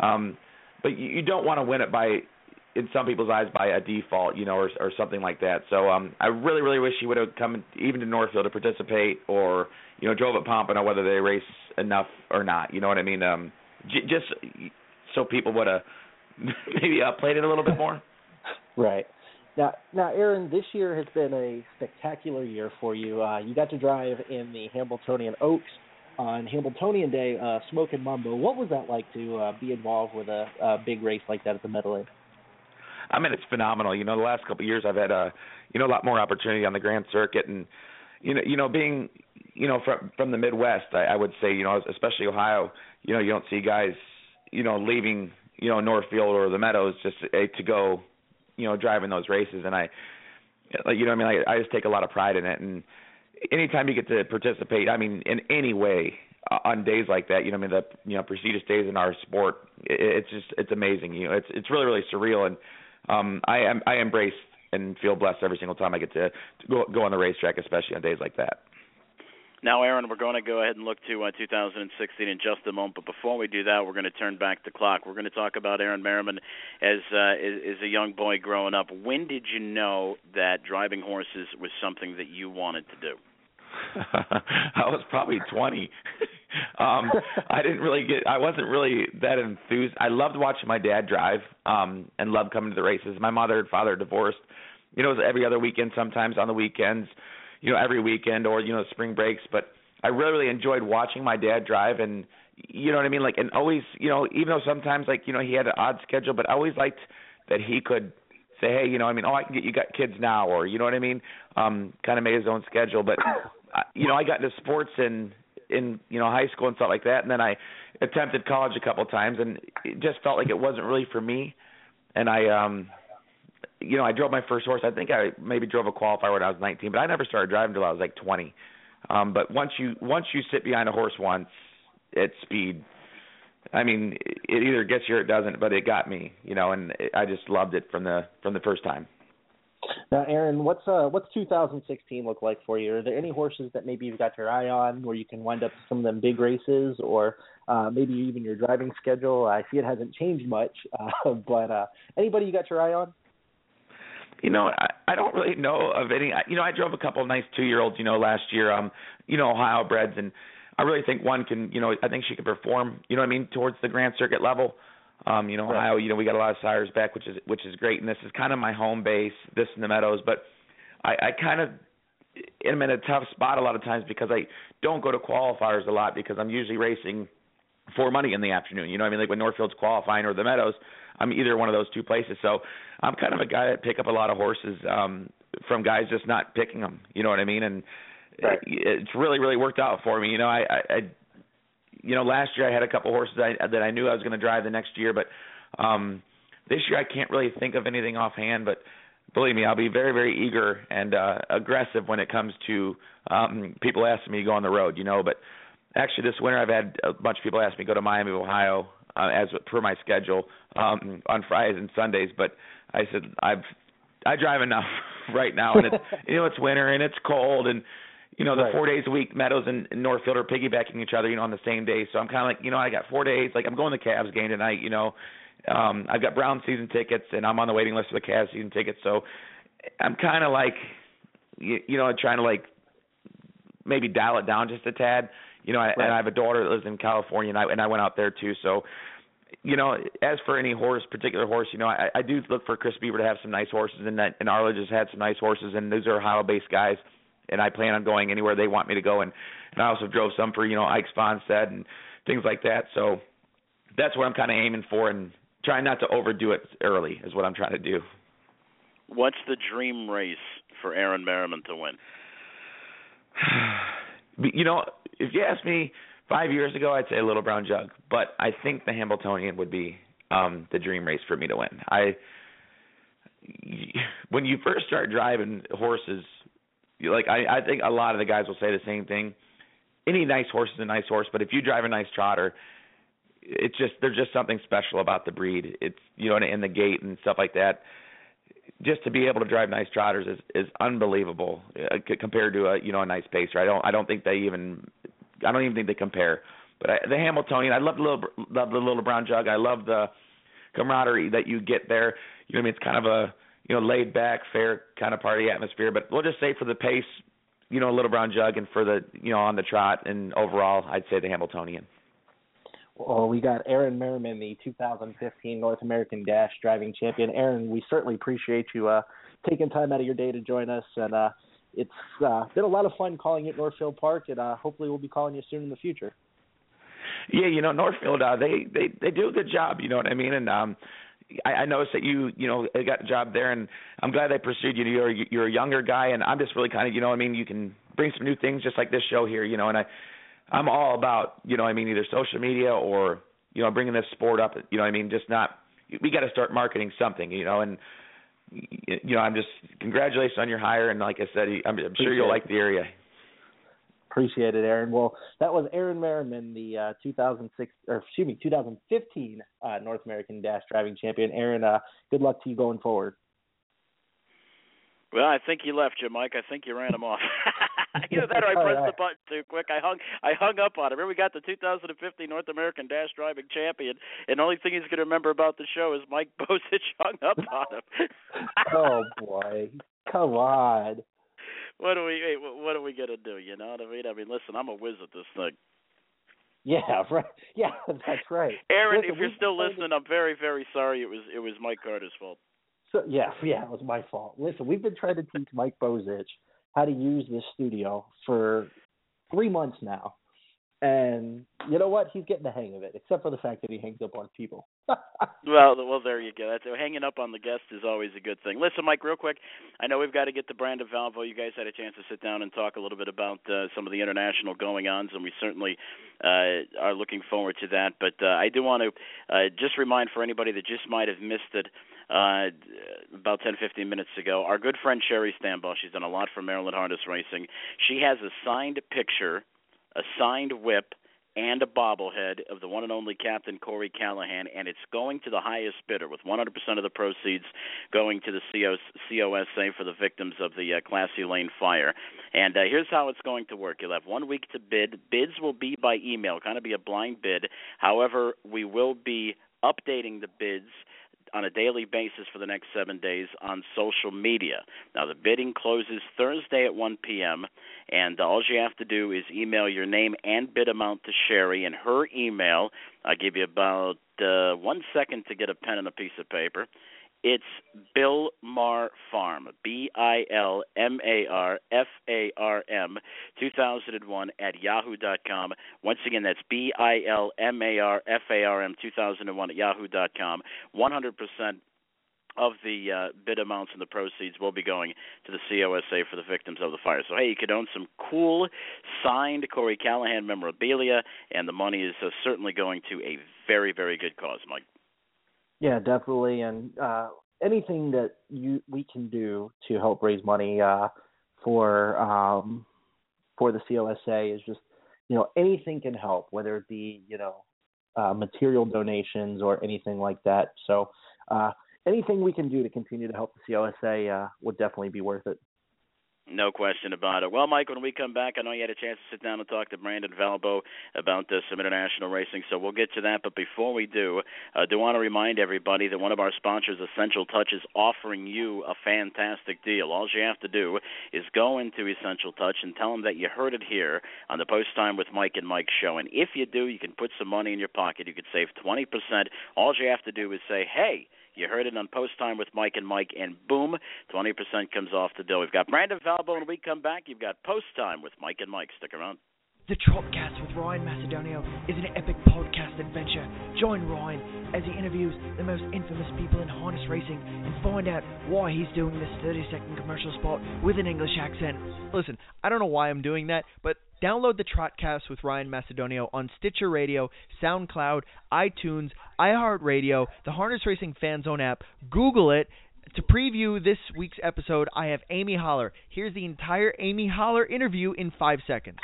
Um, but you, you don't want to win it by, in some people's eyes, by a default, you know, or or something like that. So um, I really really wish he would have come even to Northfield to participate, or you know, drove at Pompano, whether they race enough or not. You know what I mean? Um, j- just so people would have maybe uh, played it a little bit more. Right. Now, now, Aaron, this year has been a spectacular year for you. Uh, you got to drive in the Hambletonian Oaks on Hambletonian Day, uh, Smoking Mambo. What was that like to uh, be involved with a, a big race like that at the Meadowlands? I mean, it's phenomenal. You know, the last couple of years, I've had a, you know, a lot more opportunity on the Grand Circuit, and you know, you know, being, you know, from from the Midwest, I, I would say, you know, especially Ohio, you know, you don't see guys, you know, leaving, you know, Northfield or the Meadows just uh, to go, you know, driving those races, and I, you know, I mean, I, I just take a lot of pride in it, and anytime you get to participate, I mean, in any way uh, on days like that, you know, I mean, the you know prestigious days in our sport, it, it's just it's amazing. You know, it's it's really really surreal, and um, I am I embrace and feel blessed every single time I get to, to go go on the racetrack, especially on days like that. Now, Aaron, we're going to go ahead and look to uh, 2016 in just a moment. But before we do that, we're going to turn back the clock. We're going to talk about Aaron Merriman as uh, as, as a young boy growing up. When did you know that driving horses was something that you wanted to do? I was probably 20. um I didn't really get I wasn't really that enthused. I loved watching my dad drive um and loved coming to the races. My mother and father divorced. You know, it was every other weekend sometimes on the weekends, you know, every weekend or you know, spring breaks, but I really really enjoyed watching my dad drive and you know what I mean like and always, you know, even though sometimes like, you know, he had an odd schedule, but I always liked that he could say, hey, you know, I mean, oh, I can get you got kids now, or you know what I mean, um, kind of made his own schedule. But you know, I got into sports in in you know high school and stuff like that, and then I attempted college a couple times, and it just felt like it wasn't really for me. And I, um, you know, I drove my first horse. I think I maybe drove a qualifier when I was 19, but I never started driving until I was like 20. Um, but once you once you sit behind a horse once at speed, I mean, it either gets you or it doesn't, but it got me, you know, and I just loved it from the from the first time. Now, Aaron, what's uh what's 2016 look like for you? Are there any horses that maybe you've got your eye on where you can wind up some of them big races, or uh, maybe even your driving schedule? I see it hasn't changed much, uh, but uh, anybody you got your eye on? You know, I, I don't really know of any. You know, I drove a couple of nice two year olds. You know, last year, um, you know, Ohio breds, and I really think one can. You know, I think she can perform. You know, what I mean, towards the Grand Circuit level. Um, you know, Ohio, you know, we got a lot of sires back, which is which is great, and this is kind of my home base, this in the Meadows. But I, I kind of am in a tough spot a lot of times because I don't go to qualifiers a lot because I'm usually racing for money in the afternoon. You know, what I mean, like when Northfield's qualifying or the Meadows, I'm either one of those two places. So I'm kind of a guy that pick up a lot of horses um, from guys just not picking them. You know what I mean? And right. it's really really worked out for me. You know, I, I, I you know, last year I had a couple horses I, that I knew I was going to drive the next year, but um this year I can't really think of anything offhand. But believe me, I'll be very, very eager and uh aggressive when it comes to um people asking me to go on the road. You know, but actually this winter I've had a bunch of people ask me to go to Miami, Ohio, uh, as per my schedule um on Fridays and Sundays. But I said I've I drive enough right now, and it's you know it's winter and it's cold and you know, the right. four days a week, Meadows and, Northfield are piggybacking each other, you know, on the same day. So I'm kind of like, you know, I got four days. Like I'm going to the Cavs game tonight. You know, um, I've got Brown season tickets, and I'm on the waiting list for the Cavs season tickets. So I'm kind of like, you, you know, trying to like maybe dial it down just a tad. You know, I, right. and I have a daughter that lives in California, and I and I went out there too. So you know, as for any horse, particular horse, you know, I, I do look for Chris Beaver to have some nice horses, and that and Arledge has had some nice horses, and those are Ohio-based guys and I plan on going anywhere they want me to go. And, and I also drove some for you know Ike Sponstead and things like that. So that's what I'm kind of aiming for, and trying not to overdo it early is what I'm trying to do. What's the dream race for Aaron Merriman to win? you know, if you asked me five years ago, I'd say a Little Brown Jug, but I think the Hambletonian would be um the dream race for me to win. I when you first start driving horses like I, I think a lot of the guys will say the same thing. Any nice horse is a nice horse, but if you drive a nice trotter, it's just there's just something special about the breed. It's you know in the gait and stuff like that. Just to be able to drive nice trotters is is unbelievable uh, compared to a you know a nice pacer. I don't I don't think they even I don't even think they compare. But I, the Hambletonian, I love the little love the little brown jug. I love the camaraderie that you get there. You know what I mean? It's kind of a you know, laid back, fair kind of party atmosphere. But we'll just say for the pace, you know, a little brown jug, and for the you know on the trot, and overall, I'd say the Hambletonian. Well, we got Aaron Merriman, the 2015 North American Dash driving champion. Aaron, we certainly appreciate you uh, taking time out of your day to join us, and uh, it's uh, been a lot of fun calling it Northfield Park, and uh, hopefully we'll be calling you soon in the future. Yeah, you know Northfield, uh, they they they do a good job. You know what I mean, and um, I, I noticed that you you know uh, got a job there, and I'm glad they pursued you. You're you're a younger guy, and I'm just really kind of you know I mean you can bring some new things just like this show here, you know, and I I'm all about you know I mean either social media or you know bringing this sport up, you know I mean just not we got to start marketing something, you know, and you know I'm just congratulations on your hire, and like I said, I'm, I'm sure you'll like the area. Appreciate it, Aaron. Well, that was Aaron Merriman, the uh, 2006 or excuse me, 2015 uh, North American Dash Driving Champion. Aaron, uh, good luck to you going forward. Well, I think you left you, Mike. I think you ran him off. Either that or I pressed right. the button too quick. I hung I hung up on him. Remember we got the 2015 North American Dash Driving Champion, and the only thing he's going to remember about the show is Mike Bozich hung up on him. oh boy, come on. What are we what are we gonna do? You know what I mean? I mean, listen, I'm a whiz at this thing. Yeah, right. Yeah, that's right. Aaron, if you're still listening, I'm very very sorry. It was it was Mike Carter's fault. So yeah, yeah, it was my fault. Listen, we've been trying to teach Mike Bozich how to use this studio for three months now, and you know what? He's getting the hang of it, except for the fact that he hangs up on people. Well, well, there you go. That's hanging up on the guest is always a good thing. Listen, Mike, real quick. I know we've got to get to Brandon Valvo. You guys had a chance to sit down and talk a little bit about uh, some of the international going-ons, and we certainly uh, are looking forward to that. But uh, I do want to uh, just remind for anybody that just might have missed it uh, about 10, 15 minutes ago, our good friend Sherry Stambaugh. She's done a lot for Maryland Harness Racing. She has a signed picture, a signed whip and a bobblehead of the one and only Captain Corey Callahan, and it's going to the highest bidder, with 100% of the proceeds going to the COS, COSA for the victims of the uh, Classy Lane fire. And uh, here's how it's going to work: you'll have one week to bid. Bids will be by email, kind of be a blind bid. However, we will be updating the bids on a daily basis for the next seven days on social media. Now, the bidding closes Thursday at 1 p.m., and all you have to do is email your name and bid amount to Sherry, and her email, I'll give you about uh, one second to get a pen and a piece of paper. It's Bill Mar Farm, B I L M A R F A R M, 2001 at yahoo.com. Once again, that's B I L M A R F A R M, 2001 at yahoo.com. 100% of the uh, bid amounts and the proceeds will be going to the COSA for the victims of the fire. So, hey, you could own some cool signed Corey Callahan memorabilia, and the money is uh, certainly going to a very, very good cause, Mike. Yeah, definitely, and uh, anything that you we can do to help raise money uh, for um, for the COSA is just you know anything can help, whether it be you know uh, material donations or anything like that. So uh, anything we can do to continue to help the COSA uh, would definitely be worth it. No question about it. Well, Mike, when we come back, I know you had a chance to sit down and talk to Brandon Valvo about uh, some international racing, so we'll get to that. But before we do, I uh, do want to remind everybody that one of our sponsors, Essential Touch, is offering you a fantastic deal. All you have to do is go into Essential Touch and tell them that you heard it here on the Post Time with Mike and Mike show. And if you do, you can put some money in your pocket. You could save 20%. All you have to do is say, hey, you heard it on Post Time with Mike and Mike, and boom, 20% comes off the bill. We've got Brandon Valvo, and we come back. You've got Post Time with Mike and Mike. Stick around. The Trotcast with Ryan Macedonio is an epic podcast adventure. Join Ryan as he interviews the most infamous people in harness racing and find out why he's doing this 30 second commercial spot with an English accent. Listen, I don't know why I'm doing that, but download the Trotcast with Ryan Macedonio on Stitcher Radio, SoundCloud, iTunes, iHeartRadio, the Harness Racing Fan Zone app. Google it. To preview this week's episode, I have Amy Holler. Here's the entire Amy Holler interview in five seconds.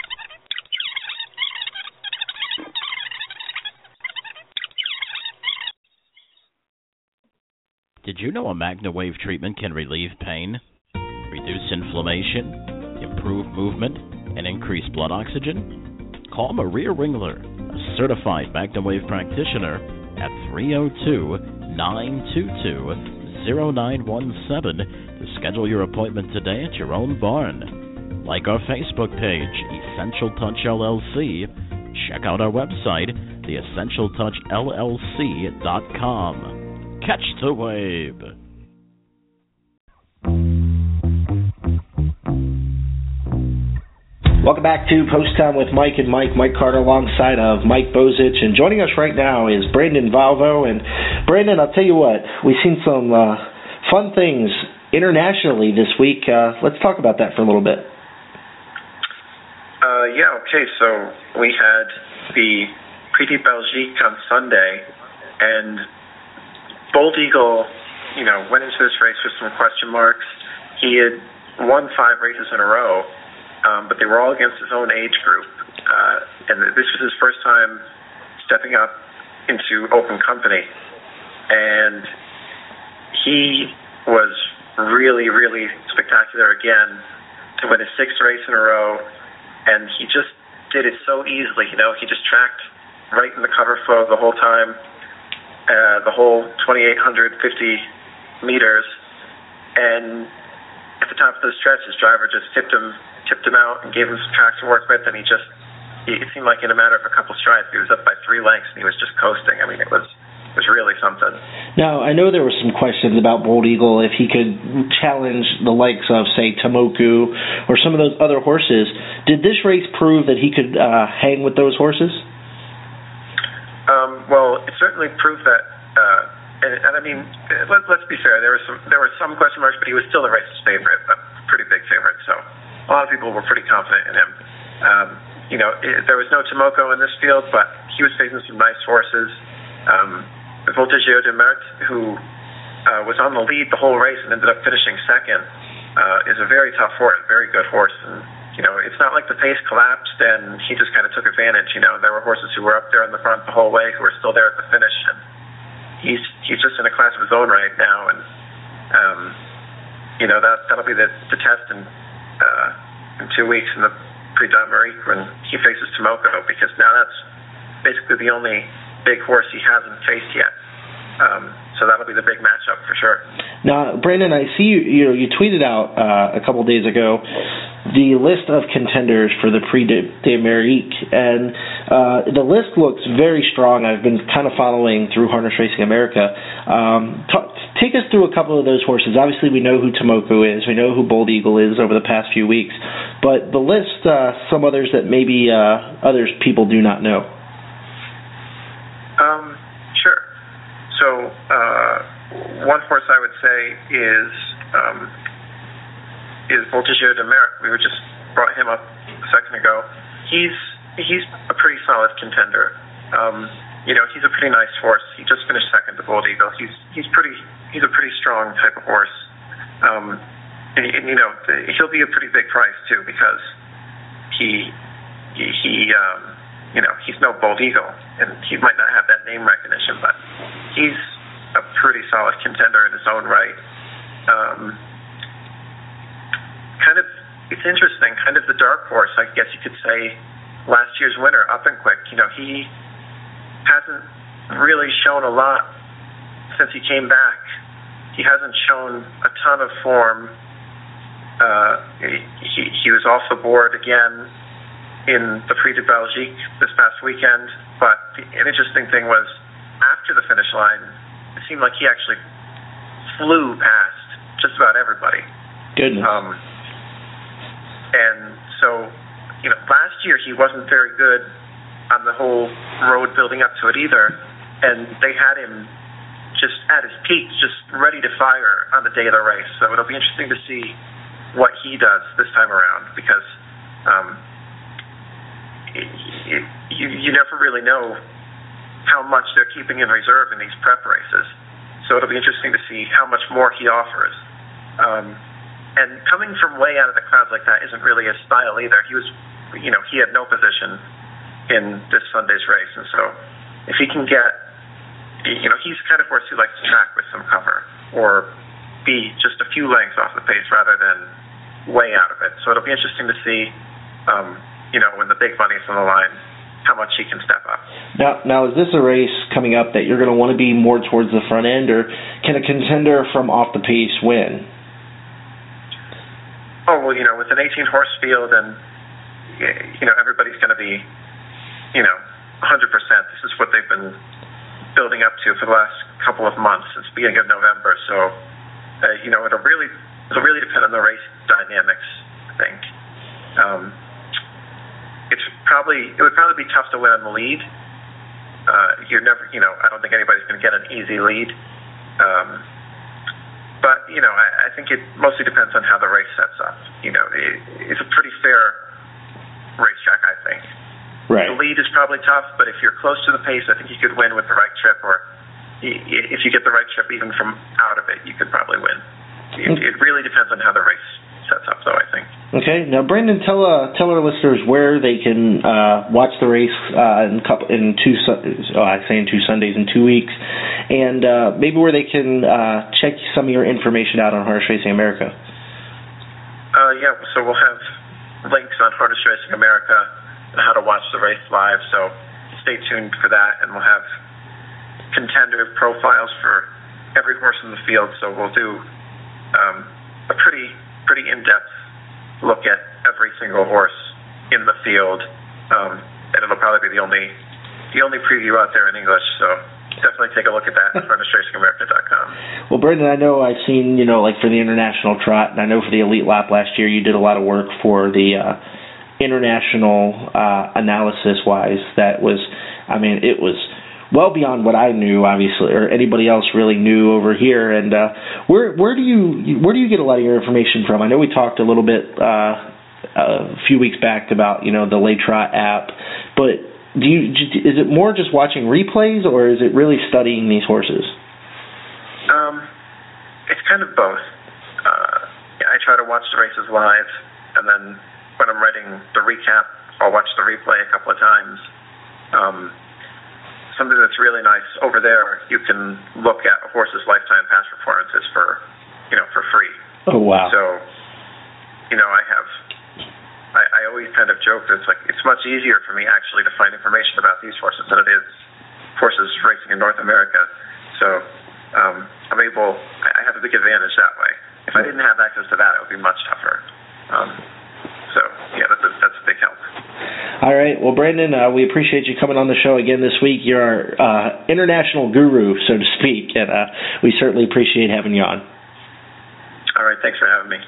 Did you know a MagnaWave treatment can relieve pain, reduce inflammation, improve movement, and increase blood oxygen? Call Maria Ringler, a certified MagnaWave practitioner, at 302 922 0917 to schedule your appointment today at your own barn. Like our Facebook page, Essential Touch LLC. Check out our website, theessentialtouchllc.com. Catch the wave. Welcome back to Post Time with Mike and Mike. Mike Carter alongside of Mike Bozich. And joining us right now is Brandon Valvo. And Brandon, I'll tell you what, we've seen some uh, fun things internationally this week. Uh, let's talk about that for a little bit. Uh, yeah, okay. So we had the Prix de Belgique on Sunday, and Bold Eagle, you know, went into this race with some question marks. He had won five races in a row um, but they were all against his own age group. Uh, and this was his first time stepping up into open company. And he was really, really spectacular again to win his sixth race in a row. And he just did it so easily. You know, he just tracked right in the cover flow the whole time, uh, the whole 2,850 meters. And at the top of the stretch, his driver just tipped him tipped him out and gave him some tracks to work with, and he just it seemed like in a matter of a couple strides he was up by three lengths and he was just coasting. I mean, it was was really something. Now, I know there were some questions about Bold Eagle if he could challenge the likes of, say, Timoko or some of those other horses. Did this race prove that he could uh, hang with those horses? Well, it certainly proved that. Uh, and, and I mean, let, let's be fair. There was some there were some question marks, but he was still the race's favorite, a pretty big favorite. So a lot of people were pretty confident in him. Um, you know, it, there was no Timoko in this field, but he was facing some nice horses. Um, Voltigeur de Myrt, who uh, was on the lead the whole race and ended up finishing second, uh, is a very tough horse, very good horse. And, you know, it's not like the pace collapsed and he just kind of took advantage. You know, there were horses who were up there in the front the whole way who were still there at the finish. And he's he's just in a class of his own right now. And, um, you know, that, that'll be the, the test in, uh, in two weeks in the Prix d'Amérique when he faces Timoko because now that's basically the only big horse he hasn't faced yet. Um, so that'll be the big matchup for sure. Now, Brandon, I see you. You you tweeted out uh, a couple days ago the list of contenders for the Prix de d'Amérique, and uh, the list looks very strong. I've been kind of following through Harness Racing America. Um, take us through a couple of those horses. Obviously, we know who Timoko is. We know who Bold Eagle is over the past few weeks, but the list, uh, some others that maybe uh, others people do not know. Um, sure. So uh, one horse I would say is um, is Voltigeur de Myrt. We were just brought him up a second ago. He's he's a pretty solid contender. Um, you know, he's a pretty nice horse. He just finished second to Bold Eagle. He's he's pretty he's a pretty strong type of horse. Um, and, and you know, he'll be a pretty big price too because he he, he um, you know, he's no Bold Eagle, and he might not have that name recognition, but he's a pretty solid contender in his own right. Um, it's interesting. Kind of the dark horse, I guess you could say. Last year's winner, Up and Quick. You know, he hasn't really shown a lot since he came back. He hasn't shown a ton of form. Uh, he, he was also bored again in the Prix de Belgique this past weekend. But the, an interesting thing was after the finish line, it seemed like he actually flew past just about everybody. Goodness. Um, so, you know, last year he wasn't very good on the whole road building up to it either, and they had him just at his peak, just ready to fire on the day of the race. So it'll be interesting to see what he does this time around because um, you you never really know how much they're keeping in reserve in these prep races. So it'll be interesting to see how much more he offers. Um, and coming from way out of the crowds like that isn't really his style either. He was, you know, he had no position in this Sunday's race, and so if he can get, you know, he's kind of horse who likes to track with some cover or be just a few lengths off the pace rather than way out of it. So it'll be interesting to see. Um, you know, when the big money's on the line, how much he can step up. Now, now is this a race coming up that you're going to want to be more towards the front end, or can a contender from off the pace win? Oh well, you know, with an 18 horse field, and you know everybody's going to be, you know, 100%. This is what they've been building up to for the last couple of months since the beginning of November. So, uh, you know, it'll really it'll really depend on the race dynamics. I think. Um, it's probably it would probably be tough to win on the lead. Uh, you're never, you know, I don't think anybody's going to get an easy lead. Um, but you know, I, I think it mostly depends on how the race sets up. You know, it, it's a pretty fair racetrack, I think. Right. The lead is probably tough, but if you're close to the pace, I think you could win with the right trip, or if you get the right trip even from out of it, you could probably win. It, mm. it really depends on how the race sets up, though. I. Okay, now Brandon, tell uh, tell our listeners where they can uh, watch the race uh, in couple in two oh, I say in two Sundays in two weeks, and uh, maybe where they can uh, check some of your information out on Harness Racing America. Uh, yeah, so we'll have links on Harness Racing America and how to watch the race live. So stay tuned for that, and we'll have contender profiles for every horse in the field. So we'll do um, a pretty pretty in-depth look at every single horse in the field, um, and it'll probably be the only the only preview out there in English. So definitely take a look at that at harnessracingamerica.com. Well, Brendan, I know I've seen you know like for the international trot, and I know for the Elitlopp last year you did a lot of work for the uh, international uh, analysis wise. That was, I mean, it was well beyond what I knew, obviously, or anybody else really knew over here. And uh, where where do you where do you get a lot of your information from? I know we talked a little bit uh, a few weeks back about you know the LeTrot app, but do you is it more just watching replays or is it really studying these horses? Um, it's kind of both. Uh, I try to watch the races live, and then when I'm writing the recap, I'll watch the replay a couple of times. Um, something that's really nice over there, you can look at a horse's lifetime past performances for, you know, for free. Oh wow! So, you know, I have. I, I always kind of joke that it's like it's much easier for me actually to find information about these horses than it is horses racing in North America. So um, I'm able. I have a big advantage that way. If I didn't have access to that, it would be much tougher. Um, so yeah, that's a, that's a big help. All right. Well, Brandon, uh, we appreciate you coming on the show again this week. You're our uh, international guru, so to speak, and uh, we certainly appreciate having you on. All right. Thanks for having me.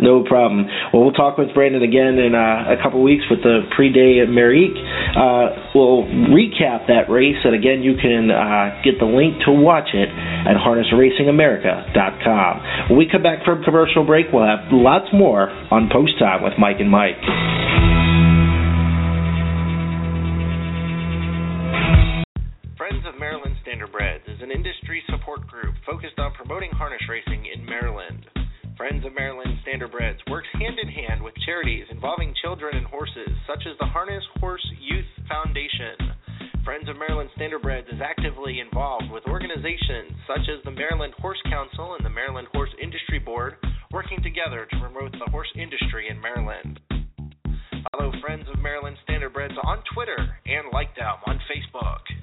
No problem. Well, we'll talk with Brandon again in uh, a couple weeks with the Prix d'Amérique. Uh, we'll recap that race, and again, you can uh, get the link to watch it at harnessracingamerica.com. When we come back from commercial break, we'll have lots more on Post Time with Mike and Mike. Industry support group focused on promoting harness racing in Maryland. Friends of Maryland Standardbreds works hand in hand with charities involving children and horses, such as the Harness Horse Youth Foundation. Friends of Maryland Standardbreds is actively involved with organizations such as the Maryland Horse Council and the Maryland Horse Industry Board, working together to promote the horse industry in Maryland. Follow Friends of Maryland Standardbreds on Twitter and like them on Facebook.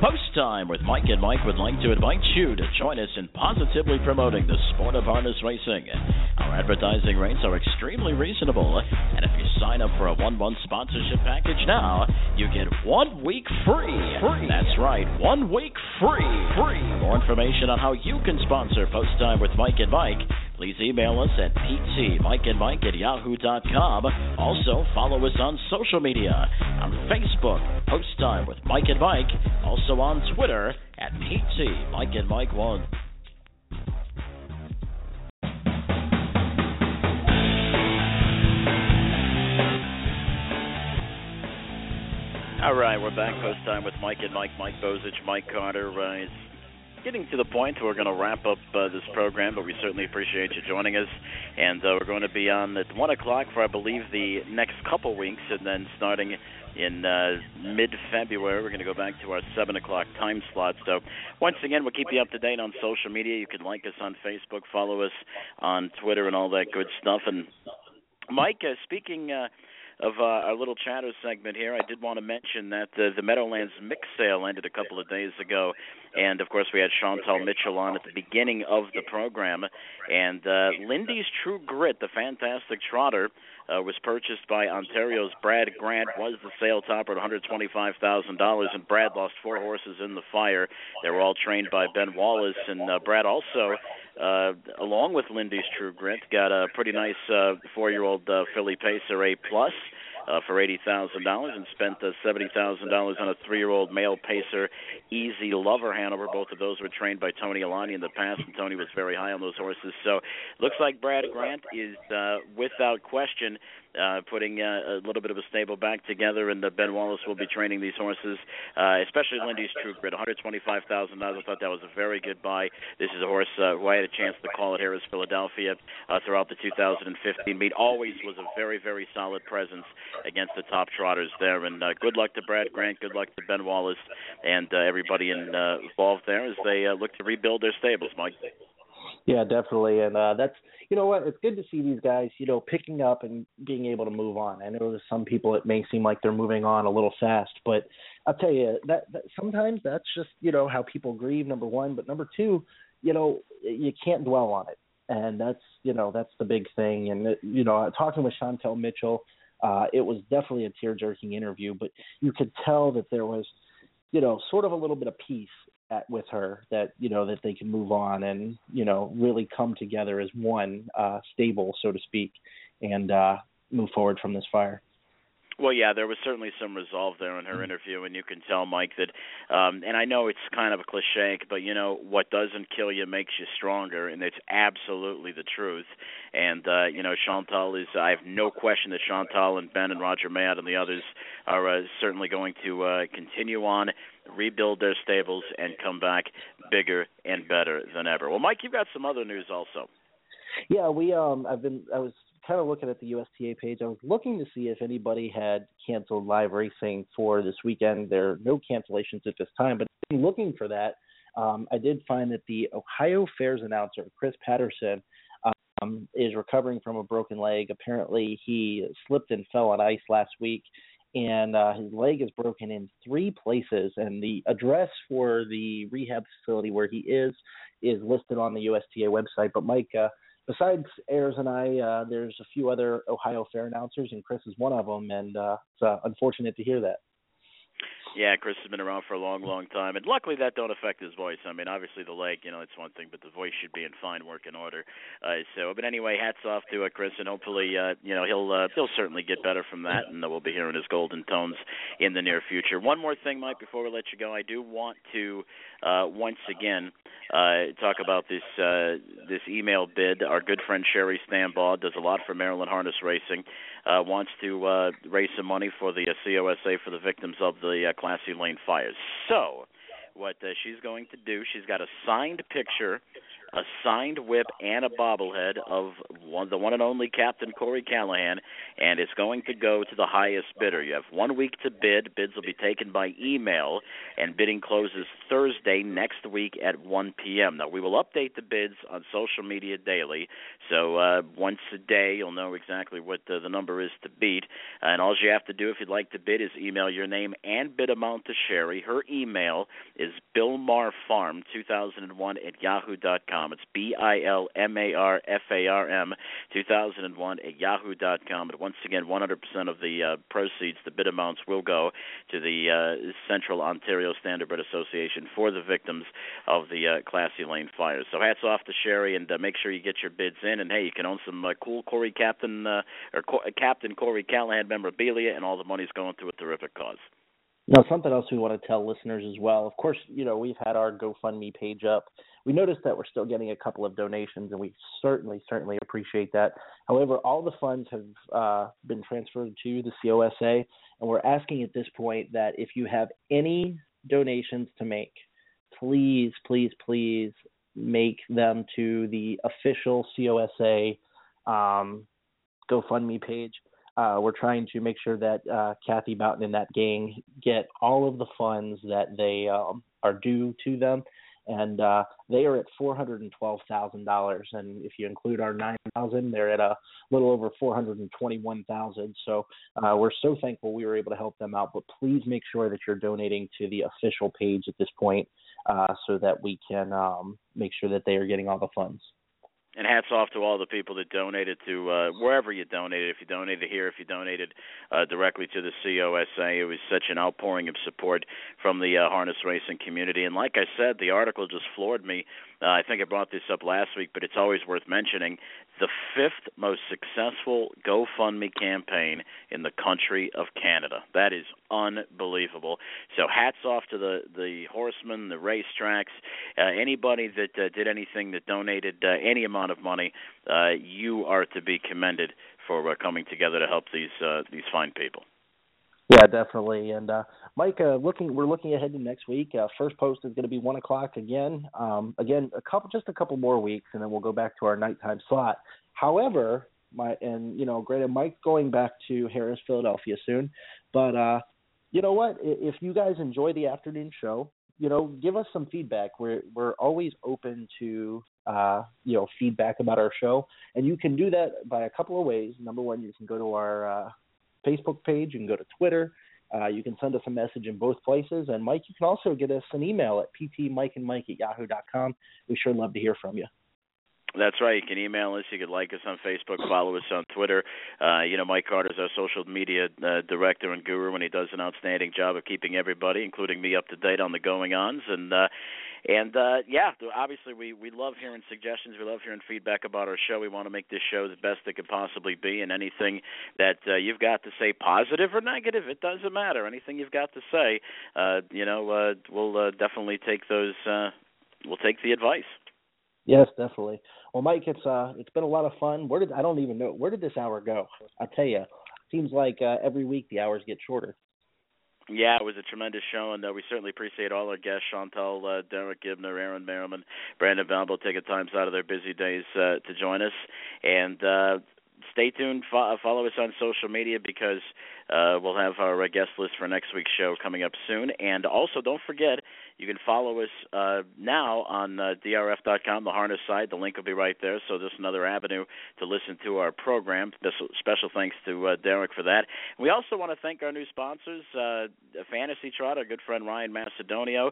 Post Time with Mike and Mike would like to invite you to join us in positively promoting the sport of harness racing. Our advertising rates are extremely reasonable, and if you sign up for a one month sponsorship package now, you get one week free. Free. That's right, one week free. Free. For more information on how you can sponsor Post Time with Mike and Mike, please email us at ptmikeandmike at yahoo.com. Also, follow us on social media on Facebook, Post Time with Mike and Mike. Also on Twitter at PT Mike and Mike One. All right, we're back post time with Mike and Mike, Mike Bozich, Mike Carter. It's getting to the point where we're going to wrap up uh, this program, but we certainly appreciate you joining us. And uh, we're going to be on at 1 o'clock for, I believe, the next couple weeks, and then starting in uh, mid February, we're going to go back to our 7 o'clock time slot. So, once again, we'll keep you up to date on social media. You can like us on Facebook, follow us on Twitter, and all that good stuff. And, Mike, uh, speaking. Uh, of uh, our little chatter segment here, I did want to mention that uh, the Meadowlands mix sale ended a couple of days ago, and of course we had Chantal Mitchell on at the beginning of the program, and uh, Lindy's True Grit, the fantastic trotter, uh, was purchased by Ontario's Brad Grant, was the sale topper at $125,000, and Brad lost four horses in the fire. They were all trained by Ben Wallace, and uh, Brad also uh, along with Lindy's True Grit, got a pretty nice uh, four-year-old uh, Filly Pacer A plus uh, for eighty thousand dollars, and spent uh, seventy thousand dollars on a three-year-old male Pacer Easy Lover Hanover. Both of those were trained by Tony Alagna in the past, and Tony was very high on those horses. So, looks like Brad Grant is uh, without question uh, putting uh, a little bit of a stable back together, and uh, Ben Wallace will be training these horses, uh, especially Lindy's True Grit. $125,000. I thought that was a very good buy. This is a horse uh, who I had a chance to call at Harrah's, Philadelphia uh, throughout the 2015 meet. Always was a very, very solid presence against the top trotters there. And uh, good luck to Brad Grant. Good luck to Ben Wallace and uh, everybody in, uh, involved there as they uh, look to rebuild their stables, Mike. Yeah, definitely, and uh, that's you know what? It's good to see these guys, you know, picking up and being able to move on. I know to some people it may seem like they're moving on a little fast, but I'll tell you that, that sometimes that's just you know how people grieve. Number one, but number two, you know, you can't dwell on it, and that's you know that's the big thing. And you know, talking with Chantal Mitchell, uh, it was definitely a tear jerking interview, but you could tell that there was, you know, sort of a little bit of peace at, with her that you know that they can move on and you know really come together as one uh, stable, so to speak, and uh, move forward from this fire. Well, yeah, there was certainly some resolve there in her mm-hmm. interview, and you can tell, Mike, that. Um, and I know it's kind of a cliche, but you know, what doesn't kill you makes you stronger, and it's absolutely the truth. And uh, you know, Chantal is. I have no question that Chantal and Ben and Roger Mayotte and the others are uh, certainly going to uh, continue on, rebuild their stables, and come back bigger and better than ever. Well, Mike, you've got some other news also. Yeah, we um I've been I was kind of looking at the USTA page. I was looking to see if anybody had canceled live racing for this weekend. There are no cancellations at this time, but looking for that, um, I did find that the Ohio Fairs announcer Chris Patterson um, is recovering from a broken leg. Apparently, he slipped and fell on ice last week, and uh, his leg is broken in three places. And the address for the rehab facility where he is is listed on the USTA website. But Mike, uh, besides Ayers and I, uh, there's a few other Ohio Fair announcers, and Chris is one of them. And uh, it's uh, unfortunate to hear that. Yeah, Chris has been around for a long, long time, and luckily that don't affect his voice. I mean, obviously the leg, you know, it's one thing, but the voice should be in fine working order. Uh, so, but anyway, hats off to uh, Chris, and hopefully, uh, you know, he'll uh, he'll certainly get better from that, and we'll be hearing his golden tones in the near future. One more thing, Mike, before we let you go, I do want to uh, once again uh, talk about this uh, this email bid. Our good friend Sherry Stambaugh does a lot for Maryland Harness Racing. Uh, wants to uh, raise some money for the uh, COSA for the victims of the uh, Classy Lane fires. So, what uh, she's going to do, she's got a signed picture a signed whip and a bobblehead of one, the one and only Captain Corey Callahan, and it's going to go to the highest bidder. You have one week to bid. Bids will be taken by email, and bidding closes Thursday next week at 1 p.m. Now, we will update the bids on social media daily, so uh, once a day you'll know exactly what the, the number is to beat. And all you have to do if you'd like to bid is email your name and bid amount to Sherry. Her email is billmarfarm2001 at yahoo.com. It's B I L M A R F A R M 2001 at yahoo.com. But once again, 100% of the uh, proceeds, the bid amounts, will go to the uh, Central Ontario Standardbred Association for the victims of the uh, Classy Lane fires. So hats off to Sherry, and uh, make sure you get your bids in. And hey, you can own some cool Corey Captain uh, or Co- Captain Corey Callahan memorabilia, and all the money's going to a terrific cause. Now, something else we want to tell listeners as well. Of course, you know we've had our GoFundMe page up we noticed that we're still getting a couple of donations, and we certainly, certainly appreciate that. However, all the funds have uh, been transferred to the COSA, and we're asking at this point that if you have any donations to make, please, please, please make them to the official COSA um, GoFundMe page. Uh, we're trying to make sure that uh, Kathy Mountain and that gang get all of the funds that they um, are due to them and uh, they are at four hundred and twelve thousand dollars. And if you include our nine thousand, they're at a little over four hundred and twenty-one thousand. So uh, we're so thankful we were able to help them out. But please make sure that you're donating to the official page at this point, uh, so that we can um, make sure that they are getting all the funds and hats off to all the people that donated to uh, wherever you donated. If you donated here, if you donated uh, directly to the COSA, it was such an outpouring of support from the uh, harness racing community. And like I said, the article just floored me. Uh, I think I brought this up last week, but it's always worth mentioning. The fifth most successful GoFundMe campaign in the country of Canada. That is unbelievable. So hats off to the the horsemen, the racetracks, uh, anybody that uh, did anything that donated uh, any amount of money. Uh, you are to be commended for uh, coming together to help these uh, these fine people. Yeah, definitely. And uh, Mike, uh, looking, we're looking ahead to next week. Uh, first post is going to be one o'clock again. Um, again, a couple, just a couple more weeks, and then we'll go back to our nighttime slot. However, my and you know, granted, Mike's going back to Harrah's, Philadelphia soon, but uh, you know what? If you guys enjoy the afternoon show, you know, give us some feedback. We're we're always open to uh, you know feedback about our show, and you can do that by a couple of ways. Number one, you can go to our uh, Facebook page, you can go to Twitter, Uh, you can send us a message in both places. And Mike, you can also get us an email at ptmikeandmike at yahoo.com. We sure love to hear from you. That's right. You can email us. You can like us on Facebook, follow us on Twitter. Uh, you know, Mike Carter is our social media uh, director and guru, and he does an outstanding job of keeping everybody, including me, up to date on the going-ons. And uh, and uh, yeah, obviously we we love hearing suggestions. We love hearing feedback about our show. We want to make this show the best it could possibly be. And anything that uh, you've got to say, positive or negative, it doesn't matter. Anything you've got to say, uh, you know, uh, we'll uh, definitely take those. Uh, we'll take the advice. Yes, definitely. Well, Mike, it's uh, it's been a lot of fun. Where did I don't even know where did this hour go? I tell you, seems like uh, every week the hours get shorter. Yeah, it was a tremendous show, and uh, we certainly appreciate all our guests: Chantal, uh, Derick Giwner, Aaron Merriman, Brandon Valvo, taking times out of their busy days uh, to join us. And uh, stay tuned. Fo- follow us on social media because uh, we'll have our uh, guest list for next week's show coming up soon. And also, don't forget you can follow us uh, now on uh, drf.com, the harness site. The link will be right there. So just another avenue to listen to our program. Special, thanks to uh, Derick for that. We also want to thank our new sponsors, uh, Fantasy Trot, our good friend Ryan Macedonio.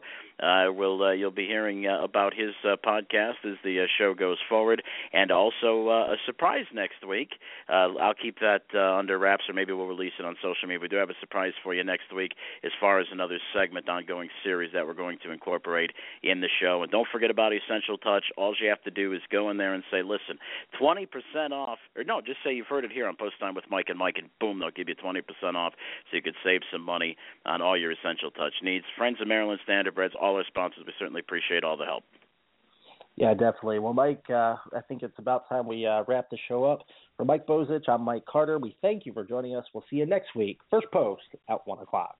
Will uh, you'll be hearing uh, about his podcast as the show goes forward, and also a surprise next week. I'll keep that under wraps, or maybe we'll release it on social media. We do have a surprise for you next week as far as another segment, ongoing series that we're going going to incorporate in the show. And don't forget about Essential Touch. All you have to do is go in there and say, listen, 20% off, or no, just say you've heard it here on Post Time with Mike and Mike, and boom, they'll give you 20% off so you could save some money on all your Essential Touch needs. Friends of Maryland Standardbreds, all our sponsors, we certainly appreciate all the help. Yeah, definitely. Well, Mike, uh, I think it's about time we uh, wrap the show up. For Mike Bozich, I'm Mike Carter. We thank you for joining us. We'll see you next week. First post at 1 o'clock.